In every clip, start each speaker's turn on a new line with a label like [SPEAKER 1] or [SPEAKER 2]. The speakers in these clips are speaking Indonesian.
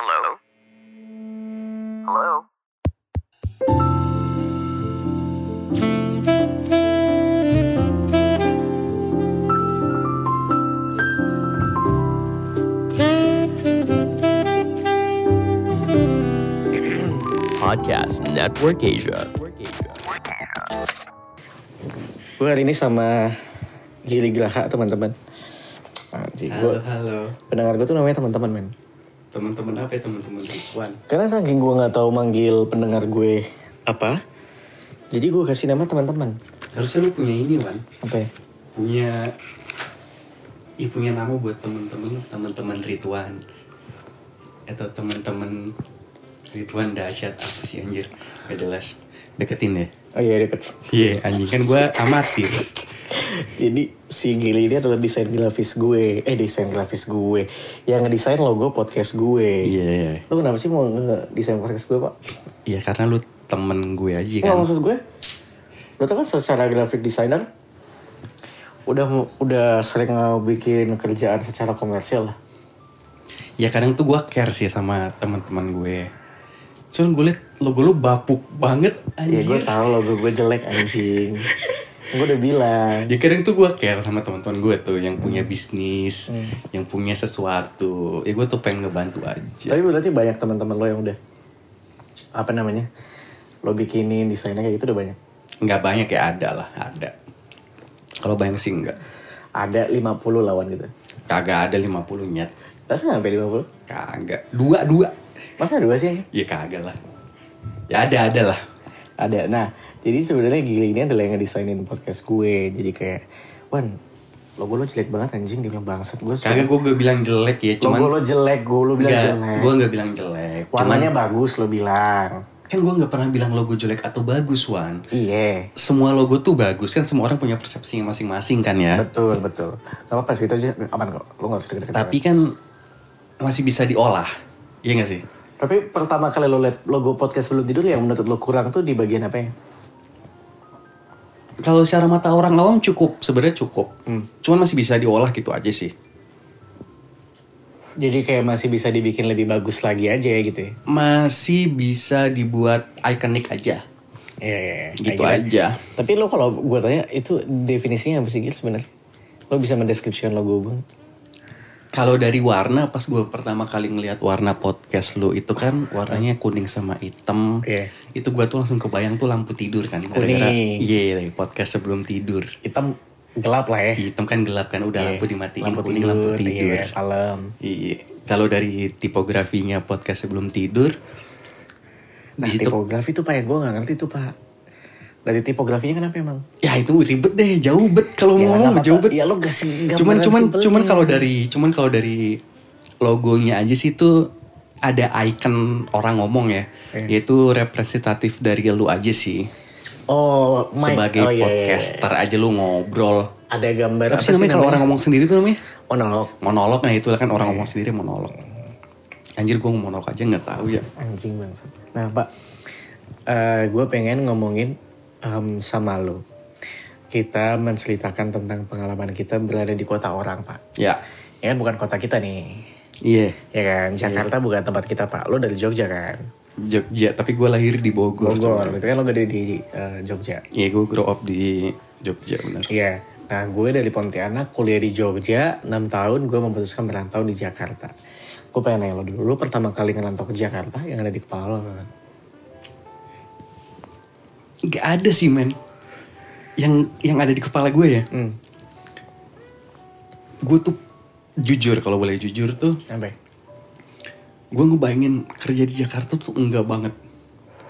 [SPEAKER 1] Hello? Hello?
[SPEAKER 2] Podcast Network Asia.
[SPEAKER 3] Gue hari ini sama Gili Graha teman-teman. Anjing,
[SPEAKER 4] Halo,
[SPEAKER 3] gue
[SPEAKER 4] halo.
[SPEAKER 3] pendengar gue tuh namanya teman-teman men.
[SPEAKER 4] Teman-teman apa ya teman-teman Ridwan?
[SPEAKER 3] Karena saking gue nggak tahu manggil pendengar gue apa, jadi gue kasih nama teman-teman.
[SPEAKER 4] Harusnya lu punya ini, Wan.
[SPEAKER 3] Apa ya?
[SPEAKER 4] Punya ya punya nama buat teman-teman teman-teman Ridwan. Atau teman-teman Ridwan dahsyat apa sih anjir? Gak jelas. Deketin ya.
[SPEAKER 3] Oh iya deket.
[SPEAKER 4] Iya, anjing kan gue amatir.
[SPEAKER 3] Jadi si Gili ini adalah desain grafis gue, eh desain grafis gue, yang ngedesain logo podcast gue.
[SPEAKER 4] Iya, iya.
[SPEAKER 3] Lu kenapa sih mau desain podcast gue pak?
[SPEAKER 4] Iya, karena lu temen gue aja
[SPEAKER 3] Nggak
[SPEAKER 4] kan.
[SPEAKER 3] maksud gue, lu tuh kan secara graphic designer udah udah sering bikin kerjaan secara komersial lah.
[SPEAKER 4] Ya kadang tuh gue care sih sama teman-teman gue. Soalnya gue liat logo lu bapuk banget
[SPEAKER 3] Ya
[SPEAKER 4] anjir.
[SPEAKER 3] gue tahu logo gue jelek anjing. gue udah bilang.
[SPEAKER 4] Ya kadang tuh gue care sama teman-teman gue tuh yang punya bisnis, yang punya sesuatu. Ya gue tuh pengen ngebantu aja.
[SPEAKER 3] Tapi berarti banyak teman-teman lo yang udah apa namanya? Lo bikinin desainnya kayak gitu udah banyak.
[SPEAKER 4] Nggak banyak ya ada lah, ada. Kalau banyak sih enggak.
[SPEAKER 3] Ada 50 lawan gitu.
[SPEAKER 4] Kagak ada 50 nyet.
[SPEAKER 3] Masa sampai 50?
[SPEAKER 4] Kagak. Dua, dua.
[SPEAKER 3] Masa dua sih?
[SPEAKER 4] Ya kagak lah. Ya ada, ada lah.
[SPEAKER 3] Ada. Nah, jadi sebenarnya Gili ini adalah yang ngedesainin podcast gue. Jadi kayak, Wan, logo lo jelek banget anjing. Dia bilang bangsat. Gue
[SPEAKER 4] Kagak gue gak bilang jelek ya, cuman...
[SPEAKER 3] Logo lo jelek, gue lo bilang
[SPEAKER 4] Enggak,
[SPEAKER 3] jelek.
[SPEAKER 4] gue gak bilang jelek. Cuman
[SPEAKER 3] Warnanya bagus lo bilang.
[SPEAKER 4] kan gue gak pernah bilang logo jelek atau bagus, Wan.
[SPEAKER 3] Iya.
[SPEAKER 4] Semua logo tuh bagus kan, semua orang punya persepsinya masing-masing kan ya.
[SPEAKER 3] Betul, betul. Gak apa-apa sih, itu aja aman kok. Lo gak harus.
[SPEAKER 4] Tapi kan masih bisa diolah. Iya gak sih?
[SPEAKER 3] Tapi pertama kali lo liat logo podcast sebelum tidur yang menurut lo kurang tuh di bagian apa ya?
[SPEAKER 4] Kalau secara mata orang awam cukup, sebenarnya cukup. Cuman masih bisa diolah gitu aja sih.
[SPEAKER 3] Jadi kayak masih bisa dibikin lebih bagus lagi aja ya gitu ya?
[SPEAKER 4] Masih bisa dibuat ikonik aja.
[SPEAKER 3] Iya, iya, iya.
[SPEAKER 4] Gitu
[SPEAKER 3] Kayak
[SPEAKER 4] aja.
[SPEAKER 3] Tapi lo kalau gue tanya itu definisinya apa sih Gil sebenarnya? Lo bisa mendeskripsikan logo gue?
[SPEAKER 4] Kalau dari warna, pas gue pertama kali ngeliat warna podcast lu itu kan warnanya kuning sama hitam.
[SPEAKER 3] Iya.
[SPEAKER 4] Itu gue tuh langsung kebayang tuh lampu tidur kan.
[SPEAKER 3] Kuning.
[SPEAKER 4] Iya, iya, podcast sebelum tidur.
[SPEAKER 3] Hitam gelap lah ya.
[SPEAKER 4] Hitam kan gelap kan, udah
[SPEAKER 3] Iya.
[SPEAKER 4] lampu dimatiin,
[SPEAKER 3] Lampu
[SPEAKER 4] kuning lampu
[SPEAKER 3] tidur,
[SPEAKER 4] tidur.
[SPEAKER 3] Iya, malam.
[SPEAKER 4] Iya. Kalau dari tipografinya podcast sebelum tidur,
[SPEAKER 3] Nah
[SPEAKER 4] di situ
[SPEAKER 3] tipografi tuh pak ya gue gak ngerti tuh pak. Dari tipografinya kenapa emang?
[SPEAKER 4] ya itu ribet deh, jauh bet kalau
[SPEAKER 3] Ya,
[SPEAKER 4] ngomong
[SPEAKER 3] apa-apa.
[SPEAKER 4] jauh bet.
[SPEAKER 3] Ya lo kasih
[SPEAKER 4] cuman
[SPEAKER 3] gambaran
[SPEAKER 4] cuman
[SPEAKER 3] simpelnya.
[SPEAKER 4] cuman kalau dari cuman kalau dari logonya aja sih tuh ada icon orang ngomong ya,
[SPEAKER 3] Iya.
[SPEAKER 4] yaitu representatif dari lu aja sih.
[SPEAKER 3] Oh, mic.
[SPEAKER 4] Sebagai
[SPEAKER 3] oh, iya, iya, iya.
[SPEAKER 4] podcaster aja lu ngobrol.
[SPEAKER 3] Ada gambar
[SPEAKER 4] Apa sih namanya kalau orang ngomong sendiri tuh namanya?
[SPEAKER 3] monolog.
[SPEAKER 4] Monolog, nah itulah kan orang ngomong sendiri monolog. Anjir gue monolog aja nggak tahu ya.
[SPEAKER 3] Anjing bangsat. Nah pak, eh gue pengen ngomongin em, sama lo. Kita menceritakan tentang pengalaman kita berada di kota orang pak.
[SPEAKER 4] Ya,
[SPEAKER 3] Ya kan bukan kota kita nih.
[SPEAKER 4] iya.
[SPEAKER 3] Ya kan, Jakarta bukan tempat kita pak. Lo dari Jogja kan?
[SPEAKER 4] Jogja, tapi gue lahir di Bogor.
[SPEAKER 3] Bogor. Tapi kan lo gede di eh, Jogja.
[SPEAKER 4] Iya, gue grow up di Jogja bener.
[SPEAKER 3] Iya. Nah gue dari Pontianak kuliah di Jogja 6 tahun gue memutuskan merantau di Jakarta. Gue pengen nanya lo dulu, lo pertama kali ngerantau ke Jakarta yang ada di kepala lo kan?
[SPEAKER 4] Gak ada sih men. Yang yang ada di kepala gue ya.
[SPEAKER 3] Hmm.
[SPEAKER 4] Gue tuh jujur kalau boleh jujur tuh,
[SPEAKER 3] ya?
[SPEAKER 4] gue ngebayangin kerja di Jakarta tuh enggak banget.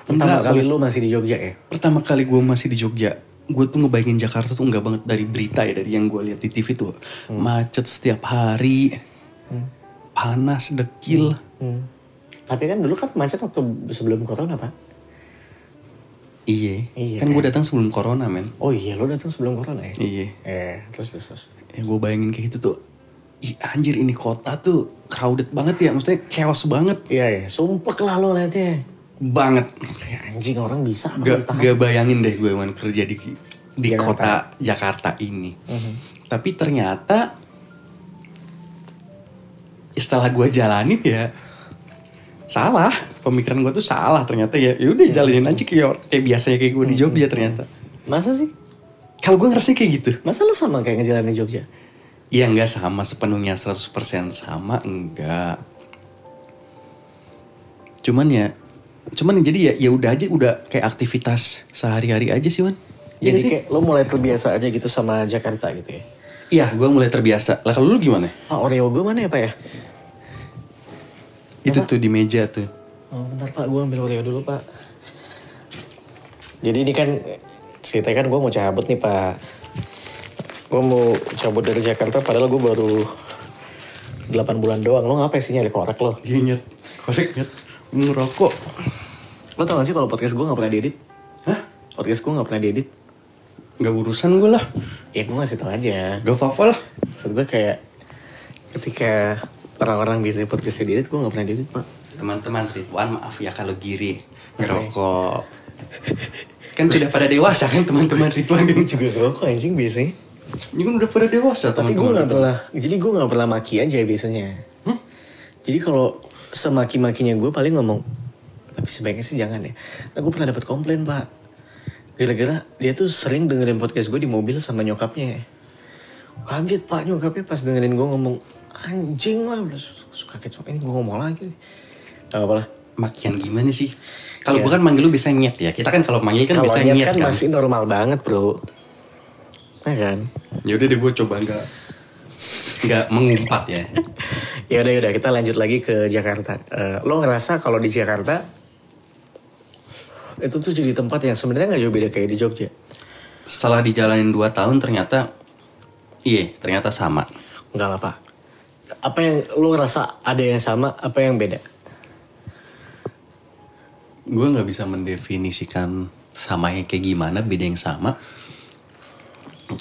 [SPEAKER 3] Pertama
[SPEAKER 4] Enggak,
[SPEAKER 3] kali lu masih di Jogja ya?
[SPEAKER 4] pertama kali gue masih di Jogja, gue tuh ngebayangin Jakarta tuh enggak banget dari berita ya, dari yang gue lihat di TV tuh macet setiap hari, panas, dekil.
[SPEAKER 3] Hmm. Tapi kan dulu kan macet waktu sebelum corona pak.
[SPEAKER 4] Iya,
[SPEAKER 3] Iya,
[SPEAKER 4] kan gue datang sebelum corona men.
[SPEAKER 3] Oh iya lo datang sebelum corona ya?
[SPEAKER 4] Iya,
[SPEAKER 3] Eh terus terus terus.
[SPEAKER 4] yang gue bayangin kayak gitu tuh, ih anjir ini kota tuh crowded banget ya, maksudnya chaos banget,
[SPEAKER 3] Iya iya. Sumpah lah lo liatnya.
[SPEAKER 4] banget.
[SPEAKER 3] Kayak anjing orang bisa
[SPEAKER 4] Gak, gak bayangin deh gue man kerja di di
[SPEAKER 3] Jakarta.
[SPEAKER 4] kota Jakarta ini. Tapi ternyata setelah gue jalanin ya salah. Pemikiran gue tuh salah ternyata ya. Ya udah jalanin aja kayak kayak biasanya kayak gue di Jogja ternyata.
[SPEAKER 3] Masa sih?
[SPEAKER 4] kalau gue ngerasa kayak gitu.
[SPEAKER 3] Masa lu sama kayak ngejalanin Jogja?
[SPEAKER 4] ya nggak sama sepenuhnya 100% sama enggak. Cuman ya cuman jadi ya ya udah aja udah kayak aktivitas sehari-hari aja sih Wan. Iya
[SPEAKER 3] Jadi
[SPEAKER 4] sih?
[SPEAKER 3] kayak lu mulai terbiasa aja gitu sama Jakarta gitu ya?
[SPEAKER 4] iya gue mulai terbiasa. Lah kalau lu gimana?
[SPEAKER 3] Ah, Oreo gue mana ya Pak ya?
[SPEAKER 4] Itu tuh di meja tuh
[SPEAKER 3] Oh bentar Pak, gue ambil Oreo dulu Pak. Jadi ini kan ceritanya kan gue mau cabut nih Pak. Gue mau cabut dari Jakarta padahal gue baru 8 bulan doang. Lo ngapain sih nyari korek lo?
[SPEAKER 4] iya nyet korek nyet ngerokok
[SPEAKER 3] Lo tau gak sih kalau podcast gue gak pernah diedit?
[SPEAKER 4] hah
[SPEAKER 3] Podcast gue gak pernah diedit.
[SPEAKER 4] nggak urusan gue lah
[SPEAKER 3] Ya gue ngasih tau aja.
[SPEAKER 4] gak apa-apa lah
[SPEAKER 3] Maksud gue kayak ketika orang-orang bisa podcast diedit, gue gak pernah diedit Pak.
[SPEAKER 4] teman-teman Ridwan maaf ya kalau giri ngerokok kan sudah pada dewasa kan teman-teman Ridwan
[SPEAKER 3] Gue juga ngerokok anjing biasanya.
[SPEAKER 4] ini kan udah pada dewasa
[SPEAKER 3] Tapi gue gak pernah, jadi gue gak pernah maki aja biasanya. Jadi kalau semaki-makinya gue paling ngomong, tapi sebaiknya sih jangan ya. Nah, gue pernah dapat komplain pak. Gara-gara dia tuh sering dengerin podcast gue di mobil sama nyokapnya. Kaget pak nyokapnya pas dengerin gue ngomong, anjing lah. Udah suka kaget, ini gue ngomong lagi. Gak apa-apa lah.
[SPEAKER 4] makian gimana sih kalau gue kan manggil lu bisa nyet ya kita kan kalau manggil kan
[SPEAKER 3] Kalau
[SPEAKER 4] bisa
[SPEAKER 3] nyet
[SPEAKER 4] nyet
[SPEAKER 3] kan,
[SPEAKER 4] kan,
[SPEAKER 3] masih normal banget bro. Ya kan?
[SPEAKER 4] ya udah deh gue coba nggak nggak mengumpat ya
[SPEAKER 3] Ya udah udah kita lanjut lagi ke Jakarta. Eh, lo ngerasa kalau di Jakarta itu tuh jadi tempat yang sebenarnya nggak jauh beda kayak di Jogja.
[SPEAKER 4] setelah dijalanin 2 tahun ternyata iya ternyata sama
[SPEAKER 3] Enggak lah pak. Apa yang lo ngerasa ada yang sama, apa yang beda?
[SPEAKER 4] gue nggak bisa mendefinisikan samanya kayak gimana beda yang sama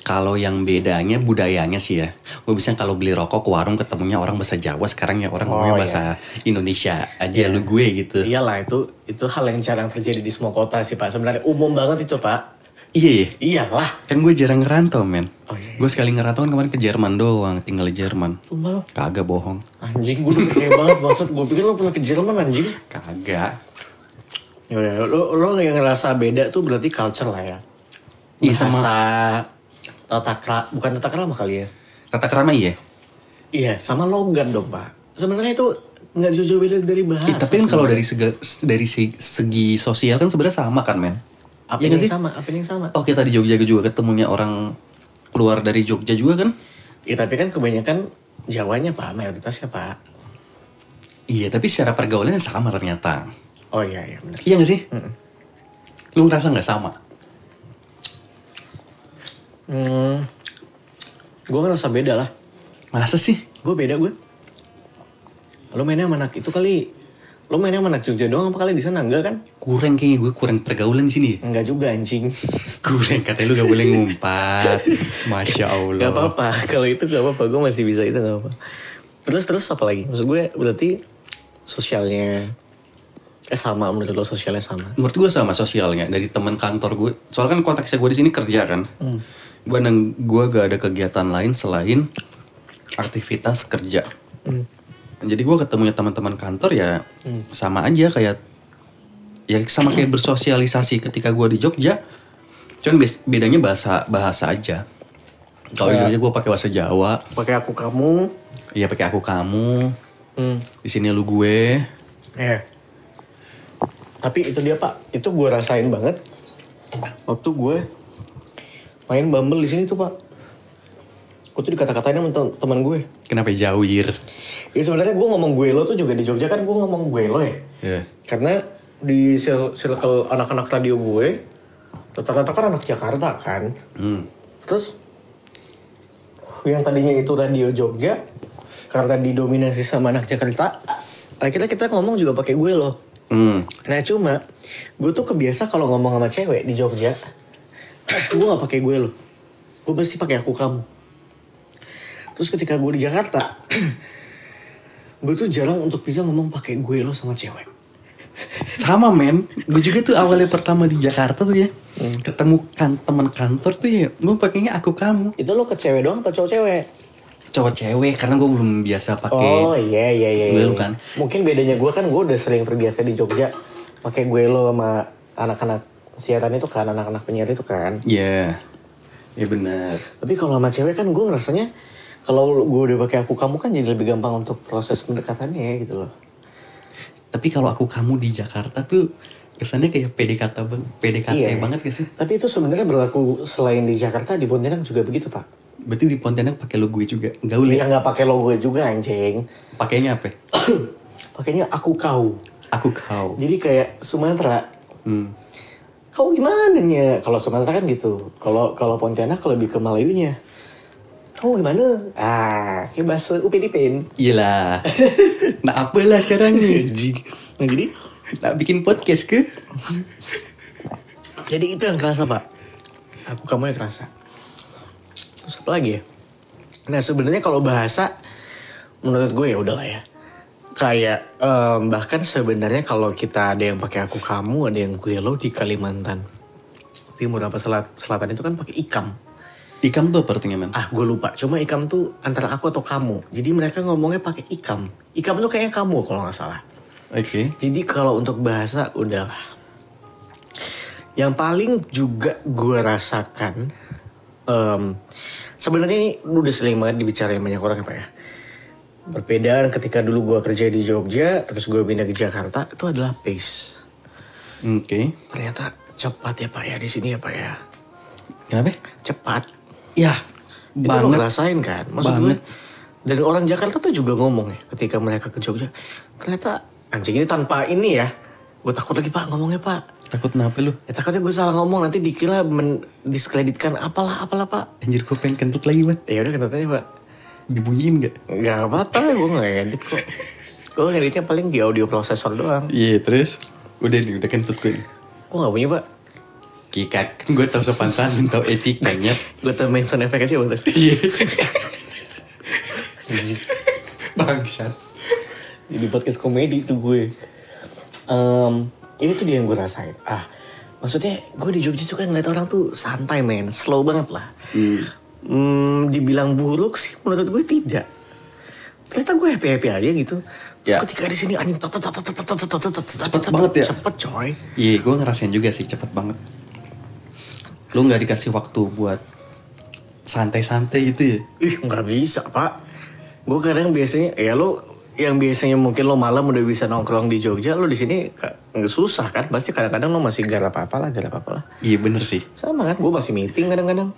[SPEAKER 4] kalau yang bedanya budayanya sih ya gue bisa kalau beli rokok ke warung ketemunya orang bahasa Jawa sekarang ya orang
[SPEAKER 3] Oh,
[SPEAKER 4] ngomongnya
[SPEAKER 3] iya.
[SPEAKER 4] bahasa Indonesia aja lu gue gitu
[SPEAKER 3] Iyalah itu itu hal yang jarang terjadi di semua kota sih pak. Sebenarnya umum banget itu pak.
[SPEAKER 4] Iya iya
[SPEAKER 3] Iyalah.
[SPEAKER 4] kan gue jarang ngerantau men
[SPEAKER 3] Oh, iya, iya.
[SPEAKER 4] gue sekali ngerantau kan kemarin ke Jerman doang tinggal di Jerman
[SPEAKER 3] Sumpah lo.
[SPEAKER 4] kagak bohong
[SPEAKER 3] Anjing gue udah kayak banget maksud gue pikir lo pernah ke Jerman anjing.
[SPEAKER 4] kagak
[SPEAKER 3] Yaudah, lo, lo yang ngerasa beda tuh berarti culture lah ya.
[SPEAKER 4] Iya, sama-
[SPEAKER 3] tata kera, bukan tata krama kali ya.
[SPEAKER 4] tata kerama iya
[SPEAKER 3] Iya, sama logat dong pak. Sebenarnya itu nggak jauh-jauh beda dari bahasa.
[SPEAKER 4] Ih, tapi kan kalau dari segi, dari segi sosial kan sebenarnya sama kan men
[SPEAKER 3] apa
[SPEAKER 4] Iya
[SPEAKER 3] yang
[SPEAKER 4] sih?
[SPEAKER 3] sama, apa yang sama?
[SPEAKER 4] Oh kita di Jogja juga ketemunya orang keluar dari Jogja juga kan?
[SPEAKER 3] Ya tapi kan kebanyakan Jawanya pak, mayoritasnya pak.
[SPEAKER 4] Iya tapi secara pergaulannya sama ternyata.
[SPEAKER 3] Oh iya iya benar.
[SPEAKER 4] Iya gak sih? Lu ngerasa nggak sama?
[SPEAKER 3] Hmm, gue ngerasa beda lah.
[SPEAKER 4] Masa sih?
[SPEAKER 3] Gue beda gue. Lo mainnya sama anak itu kali. Lo mainnya sama anak Jogja doang apa kali di sana enggak kan?
[SPEAKER 4] Kurang kayaknya gue kurang pergaulan di sini.
[SPEAKER 3] Enggak juga anjing.
[SPEAKER 4] Kurang katanya lu gak boleh ngumpat. Masya Allah.
[SPEAKER 3] Gak apa-apa. Kalau itu gak apa-apa. Gue masih bisa itu gak apa-apa. Terus terus apa lagi? Maksud gue berarti sosialnya eh sama menurut lo sosialnya sama.
[SPEAKER 4] Menurut gue sama sosialnya dari teman kantor gue. Soalnya kan konteksnya gue di sini kerja kan. Gue nang gue gak ada kegiatan lain selain aktivitas kerja. Jadi gue ketemunya teman-teman kantor ya sama aja kayak ya sama kayak bersosialisasi ketika gue di Jogja. Cuman bedanya bahasa bahasa aja. Kalau di Jogja gue pakai bahasa Jawa,
[SPEAKER 3] Pakai aku kamu.
[SPEAKER 4] iya pakai aku kamu.
[SPEAKER 3] Hmm.
[SPEAKER 4] Di sini lu gue.
[SPEAKER 3] Ya. Tapi itu dia pak, itu gue rasain banget. Waktu gue main Bumble di sini tuh pak. Gue tuh dikata-katain sama tem- teman gue.
[SPEAKER 4] Kenapa jauhir?
[SPEAKER 3] Ya sebenarnya gue ngomong gue lo tuh juga di Jogja kan gue ngomong gue lo ya.
[SPEAKER 4] Ya.
[SPEAKER 3] Karena di cir- circle anak-anak radio gue, rata-rata kan anak Jakarta kan.
[SPEAKER 4] Hmm.
[SPEAKER 3] Terus yang tadinya itu radio Jogja, karena didominasi sama anak Jakarta, akhirnya kita ngomong juga pakai gue loh.
[SPEAKER 4] Hmm.
[SPEAKER 3] Nah cuma gue tuh kebiasa kalau ngomong sama cewek di Jogja, gue nggak pakai gue loh. Gue pasti pakai aku kamu. Terus ketika gue di Jakarta, gue tuh jarang untuk bisa ngomong pakai gue lo sama cewek.
[SPEAKER 4] Sama men, gue juga tuh awalnya pertama di Jakarta tuh ya, ketemu kan teman kantor tuh ya, gue pakainya aku kamu.
[SPEAKER 3] Itu lo ke cewek doang atau cowok cewek?
[SPEAKER 4] cowok cewek karena gue belum biasa pakai
[SPEAKER 3] Oh iya iya iya.
[SPEAKER 4] Gue
[SPEAKER 3] iya.
[SPEAKER 4] lo kan.
[SPEAKER 3] Mungkin bedanya gue kan gue udah sering terbiasa di Jogja pakai gue lo sama anak-anak siaran itu kan anak-anak penyiar itu kan.
[SPEAKER 4] Iya. Ya benar.
[SPEAKER 3] Tapi kalau sama cewek kan gue ngerasanya kalau gue udah pakai aku kamu kan jadi lebih gampang untuk proses pendekatannya gitu loh.
[SPEAKER 4] Tapi kalau aku kamu di Jakarta tuh kesannya kayak PDKT bang, PDKT
[SPEAKER 3] Iya.
[SPEAKER 4] banget gak sih?
[SPEAKER 3] Tapi itu sebenarnya berlaku selain di Jakarta di Pontianak juga begitu pak.
[SPEAKER 4] Berarti di Pontianak pakai lo gue juga. Gaul
[SPEAKER 3] Ya
[SPEAKER 4] ya?
[SPEAKER 3] nggak pakai logo juga anjing.
[SPEAKER 4] Pakainya apa?
[SPEAKER 3] Pakainya aku kau.
[SPEAKER 4] Aku kau.
[SPEAKER 3] Jadi kayak Sumatera.
[SPEAKER 4] Hmm.
[SPEAKER 3] Kau gimana nya? Kalau Sumatera kan gitu. Kalau kalau Pontianak lebih ke Melayunya. Kau gimana? Ah, kayak bahasa UPDPN.
[SPEAKER 4] Iyalah. nah apalah sekarang nih?
[SPEAKER 3] Nah, jadi
[SPEAKER 4] Nak bikin podcast ke?
[SPEAKER 3] jadi itu yang kerasa pak. Aku kamu yang kerasa. Terus apa lagi ya? Nah sebenarnya kalau bahasa menurut gue ya udahlah ya. Kayak em, bahkan sebenarnya kalau kita ada yang pakai aku kamu, ada yang gue lo di Kalimantan Timur apa selat, selatan itu kan pakai ikam.
[SPEAKER 4] Ikam tuh apa artinya men?
[SPEAKER 3] Ah gue lupa. Cuma ikam tuh antara aku atau kamu. Jadi mereka ngomongnya pakai ikam. Ikam tuh kayaknya kamu kalau nggak salah.
[SPEAKER 4] Oke.
[SPEAKER 3] Jadi kalau untuk bahasa udahlah. Yang paling juga gue rasakan, em, sebenarnya ini udah sering banget dibicarain banyak orang ya Pak ya. Perbedaan ketika dulu gue kerja di Jogja, terus gue pindah ke Jakarta, itu adalah pace.
[SPEAKER 4] Oke.
[SPEAKER 3] Ternyata cepat ya Pak ya di sini ya Pak ya.
[SPEAKER 4] Kenapa?
[SPEAKER 3] Cepat.
[SPEAKER 4] Ya.
[SPEAKER 3] Itu
[SPEAKER 4] Banget.
[SPEAKER 3] ngerasain kan? Maksud
[SPEAKER 4] Banget.
[SPEAKER 3] gue, dan orang Jakarta tuh juga ngomong ya ketika mereka ke Jogja. Ternyata anjing ini tanpa ini ya. Gue takut lagi Pak ngomongnya Pak.
[SPEAKER 4] Takut kenapa lu?
[SPEAKER 3] Ya takutnya gue salah ngomong nanti dikira mendiskreditkan apalah apalah pak.
[SPEAKER 4] Anjir gue pengen kentut lagi man.
[SPEAKER 3] Ya udah kentut aja pak.
[SPEAKER 4] Dibunyiin gak?
[SPEAKER 3] Gak apa-apa gue gak edit kok. Gue ngeditnya paling di audio processor doang.
[SPEAKER 4] Iya terus? Udah nih, udah kentut gue nih.
[SPEAKER 3] Gue gak punya pak.
[SPEAKER 4] Kikat gue tau sopan santun tau etik banyak
[SPEAKER 3] gue tau main sound effect aja bagus
[SPEAKER 4] iya bangsat
[SPEAKER 3] jadi podcast komedi itu gue um, ini tuh dia yang gue rasain ah maksudnya gue di Jogja tuh kan ngeliat orang tuh santai men slow banget lah hmm. Hmm, dibilang buruk sih menurut gue tidak ternyata gue happy happy aja gitu Terus
[SPEAKER 4] ya.
[SPEAKER 3] ketika di sini anjing
[SPEAKER 4] cepet banget ya.
[SPEAKER 3] Cepet coy.
[SPEAKER 4] Iya, gue ngerasain juga sih cepet banget. Lu nggak dikasih waktu buat santai-santai gitu ya?
[SPEAKER 3] Ih nggak bisa pak. Gue kadang biasanya ya lo yang biasanya mungkin lo malam udah bisa nongkrong di Jogja, lo di sini susah kan? Pasti kadang-kadang lo masih garap apa lah, garap apa lah.
[SPEAKER 4] Iya bener sih.
[SPEAKER 3] Sama kan, gue masih meeting kadang-kadang.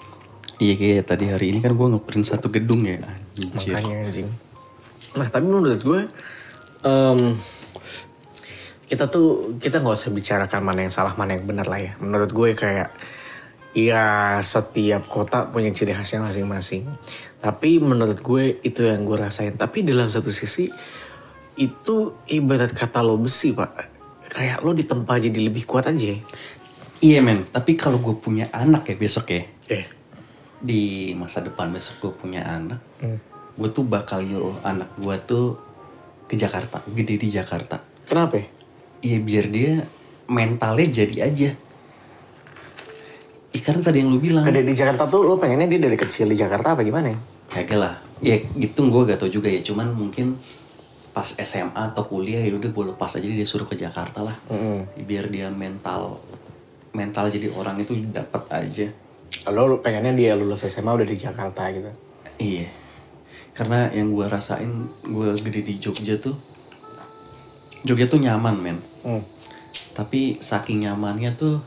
[SPEAKER 4] Iya kayak tadi hari ini kan gue ngeprint satu gedung ya. Anjir.
[SPEAKER 3] Makanya anjing. Nah tapi menurut gue, em, kita tuh kita nggak usah bicarakan mana yang salah mana yang benar lah ya. Menurut gue kayak ya setiap kota punya ciri khasnya masing-masing. Tapi menurut gue itu yang gue rasain. Tapi dalam satu sisi itu ibarat kata lo besi pak. Kayak lo ditempa jadi lebih kuat aja.
[SPEAKER 4] Iya men, tapi kalau gue punya anak ya besok ya.
[SPEAKER 3] Eh,
[SPEAKER 4] Di masa depan besok gue punya anak. Gue tuh bakal nyuruh anak gue tuh ke Jakarta. Gede di Jakarta.
[SPEAKER 3] kenapa? ya?
[SPEAKER 4] Iya biar dia mentalnya jadi aja. Ih, karena tadi yang lu bilang.
[SPEAKER 3] Gede di Jakarta tuh lo pengennya dia dari kecil di Jakarta apa gimana ya?
[SPEAKER 4] Kagak lah. Ya gitu gue gak tau juga ya. Cuman mungkin pas SMA atau kuliah ya udah gue lepas aja dia suruh ke Jakarta lah. Biar dia mental mental jadi orang itu dapat aja.
[SPEAKER 3] Lo pengennya dia lulus SMA udah di Jakarta gitu.
[SPEAKER 4] Iya. Karena yang gue rasain gue gede di Jogja tuh Jogja tuh nyaman men.
[SPEAKER 3] Hmm.
[SPEAKER 4] Tapi saking nyamannya tuh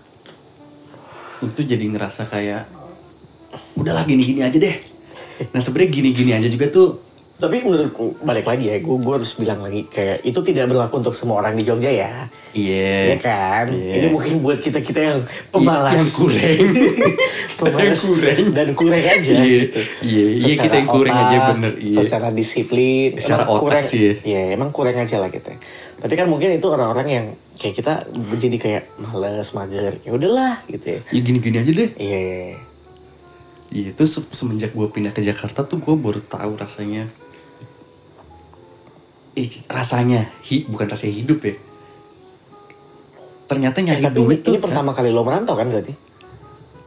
[SPEAKER 4] itu jadi ngerasa kayak udahlah gini-gini aja deh. Nah sebenarnya gini-gini aja juga tuh
[SPEAKER 3] Tapi menurut balik lagi ya, gue harus bilang lagi kayak itu tidak berlaku untuk semua orang di Jogja ya.
[SPEAKER 4] iya.
[SPEAKER 3] Iya kan?
[SPEAKER 4] Iya.
[SPEAKER 3] Ini mungkin buat kita kita yang pemalas,
[SPEAKER 4] Yang kurang.
[SPEAKER 3] pemalas
[SPEAKER 4] Yang kurang.
[SPEAKER 3] dan kurang aja.
[SPEAKER 4] Iya.
[SPEAKER 3] gitu.
[SPEAKER 4] Iya, iya,
[SPEAKER 3] Secara
[SPEAKER 4] kita yang kurang aja, bener, iya.
[SPEAKER 3] Secara disiplin,
[SPEAKER 4] Secara otak
[SPEAKER 3] kurang,
[SPEAKER 4] sih ya.
[SPEAKER 3] Iya, emang kurang aja lah kita. Tapi kan mungkin itu orang-orang yang kayak kita jadi kayak males, mager. Ya udahlah gitu ya.
[SPEAKER 4] Ya gini-gini aja deh.
[SPEAKER 3] Iya, iya, iya.
[SPEAKER 4] Iya, itu se- semenjak gue pindah ke Jakarta tuh gue baru tahu rasanya. Eh, rasanya, hi, bukan rasanya hidup ya. Ternyata
[SPEAKER 3] Eh,
[SPEAKER 4] nyari
[SPEAKER 3] tapi
[SPEAKER 4] duit
[SPEAKER 3] ini,
[SPEAKER 4] tuh.
[SPEAKER 3] ini pertama kali lo merantau kan berarti?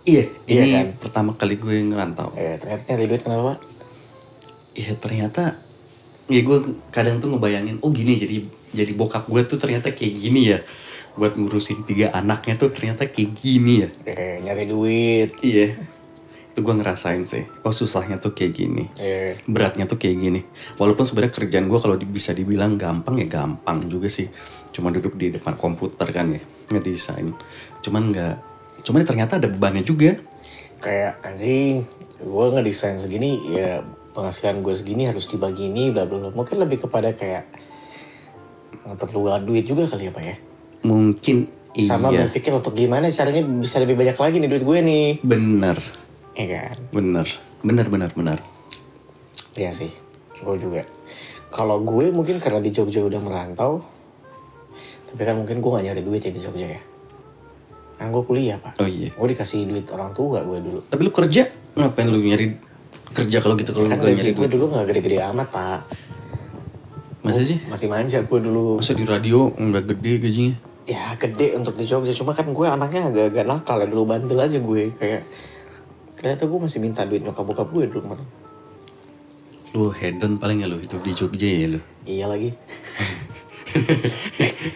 [SPEAKER 4] Iya,
[SPEAKER 3] Iya
[SPEAKER 4] ini
[SPEAKER 3] kan?
[SPEAKER 4] pertama kali gue ngerantau.
[SPEAKER 3] Eh, ternyata nyari duit kenapa? Pak?
[SPEAKER 4] ya ternyata ya gue kadang tuh ngebayangin oh gini jadi jadi bokap gue tuh ternyata kayak gini ya. Buat ngurusin tiga anaknya tuh ternyata kayak gini ya.
[SPEAKER 3] Eh, nyari duit.
[SPEAKER 4] iya. Itu gue ngerasain sih. Oh susahnya tuh kayak gini.
[SPEAKER 3] Eh,
[SPEAKER 4] beratnya tuh kayak gini. Walaupun sebenarnya kerjaan gue kalau bisa dibilang gampang ya gampang juga sih. Cuma duduk di depan komputer kan ya ngedesain. Cuman nggak cuman ternyata ada bebannya juga.
[SPEAKER 3] Kayak anjing, gue ngedesain segini ya penghasilan gue segini harus dibagi ini bla bla bla. Mungkin lebih kepada kayak ngeterluar duit juga kali ya pak ya.
[SPEAKER 4] mungkin
[SPEAKER 3] Sama
[SPEAKER 4] iya
[SPEAKER 3] berpikir untuk gimana caranya bisa lebih banyak lagi nih duit gue nih.
[SPEAKER 4] bener
[SPEAKER 3] Iya kan?
[SPEAKER 4] bener bener bener bener
[SPEAKER 3] Iya sih, gue juga. Kalau gue mungkin karena di Jogja udah merantau, tapi kan mungkin gue gak nyari duit ya di Jogja ya. Kan gue kuliah pak.
[SPEAKER 4] oh iya
[SPEAKER 3] Gue dikasih duit orang tua gue dulu.
[SPEAKER 4] tapi lu kerja ngapain lu nyari kerja kalau gitu kalau
[SPEAKER 3] Kan
[SPEAKER 4] lu gak nyari
[SPEAKER 3] gaji gue
[SPEAKER 4] duit
[SPEAKER 3] dulu gak gede-gede amat pak.
[SPEAKER 4] Masa sih
[SPEAKER 3] Masih manja gue dulu.
[SPEAKER 4] masa di radio nggak gede gajinya
[SPEAKER 3] Ya gede untuk di Jogja. Cuma kan gue anaknya agak-agak nakal ya. Dulu bandel aja gue. Kayak ternyata gue masih minta duit nyokap bokap gue dulu kemarin.
[SPEAKER 4] lu hedon paling ya lu hidup di Jogja ya lu
[SPEAKER 3] Iya lagi.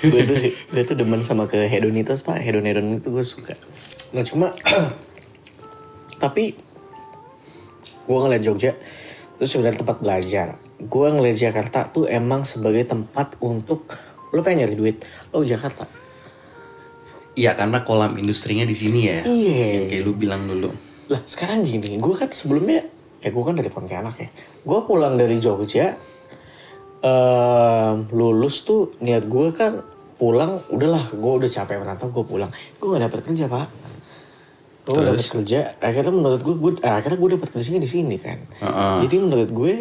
[SPEAKER 3] gue tuh gue tuh demen sama ke hedonitas pak hedon hedon itu gue suka. Nah cuma tapi gue ngeliat Jogja itu sebenarnya tempat belajar. Gue ngeliat Jakarta tuh emang sebagai tempat untuk lo pengen nyari duit lo Jakarta.
[SPEAKER 4] Iya karena kolam industrinya di sini ya
[SPEAKER 3] Iya.
[SPEAKER 4] yang kayak lu bilang dulu
[SPEAKER 3] Lah sekarang gini, gue kan sebelumnya ya gue kan dari Pontianak ya. Gue pulang dari Jogja, em, lulus tuh niat gue kan pulang, udahlah gue udah capek merantau gue pulang. Gue gak dapet kerja pak. Gue gak dapet kerja, akhirnya menurut gue, gue eh, akhirnya gue dapet kerjanya di sini kan.
[SPEAKER 4] Heeh.
[SPEAKER 3] Jadi menurut gue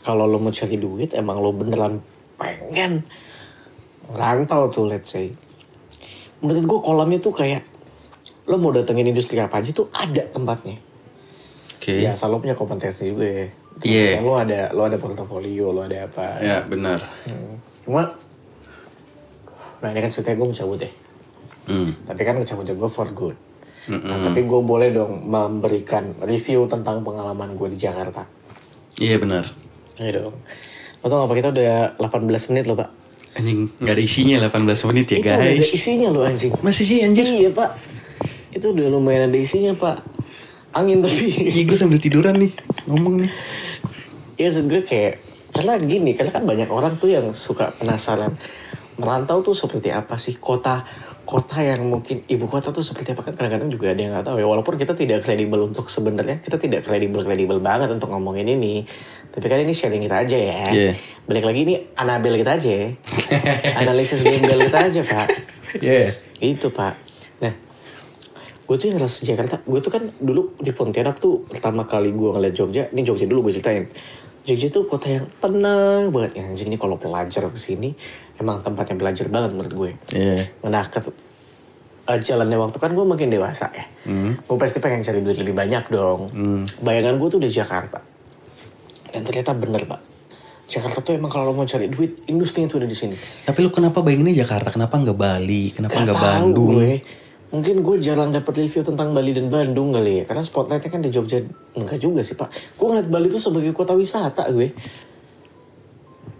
[SPEAKER 3] kalau lo mau cari duit emang lo beneran pengen rantau tuh let's say. Menurut gue kolamnya tuh kayak lo mau datengin industri apa aja tuh ada tempatnya.
[SPEAKER 4] oke
[SPEAKER 3] Ya asal lo punya kompetensi juga ya.
[SPEAKER 4] Iya.
[SPEAKER 3] Kan Lo ada lo ada portofolio, lo ada apa.
[SPEAKER 4] ya benar
[SPEAKER 3] Hmm. Cuma Nah ini kan ceritanya gue mencabut ya.
[SPEAKER 4] hmm.
[SPEAKER 3] Tapi kan mencabutnya gue for good. Nah, tapi gue boleh dong memberikan review tentang pengalaman gue di Jakarta.
[SPEAKER 4] iya benar
[SPEAKER 3] Iya dong. Lo tau gak apa kita udah 18 menit loh pak.
[SPEAKER 4] anjing nggak ada isinya 18 menit ya
[SPEAKER 3] Itu udah ada
[SPEAKER 4] guys
[SPEAKER 3] isinya loh anjing.
[SPEAKER 4] masih sih anjir
[SPEAKER 3] Iya pak. Itu udah lumayan ada isinya pak. Angin tapi.
[SPEAKER 4] Iya gue sambil tiduran nih ngomong nih
[SPEAKER 3] Iya gue kayak karena gini karena kan banyak orang tuh yang suka penasaran merantau tuh seperti apa sih kota kota yang mungkin ibu kota tuh seperti apa? Kan kadang-kadang juga ada yang nggak tahu ya. Walaupun kita tidak kredibel untuk sebenarnya kita tidak kredibel kredibel banget untuk ngomongin ini. Tapi kan ini sharing kita aja ya.
[SPEAKER 4] Iya.
[SPEAKER 3] balik lagi ini anabel kita aja ya. analisis gembel kita aja pak.
[SPEAKER 4] Iya.
[SPEAKER 3] Itu pak. Nah gue tuh yang ngerasa Jakarta gue tuh kan dulu di Pontianak tuh pertama kali gue ngeliat Jogja ini Jogja dulu gue ceritain Jogja tuh kota yang tenang banget. Ya anjing ini kalau pelajar ke sini emang tempatnya belajar banget menurut gue.
[SPEAKER 4] Iya.
[SPEAKER 3] Nah ke eh, jalannya waktu kan gue makin dewasa ya. Gue pasti pengen cari duit lebih banyak dong. Bayangan gue tuh di Jakarta. Dan ternyata bener pak. Jakarta tuh emang kalau lo mau cari duit industrinya tuh ada di sini.
[SPEAKER 4] Tapi lu kenapa bayanginnya Jakarta? Kenapa nggak Bali? Kenapa
[SPEAKER 3] Gak
[SPEAKER 4] nggak Bandung?
[SPEAKER 3] Gue. Mungkin gue jarang dapat review tentang Bali dan Bandung kali ya. Karena spotlightnya kan di Jogja. Enggak juga sih pak. Gue ngeliat Bali itu sebagai kota wisata gue.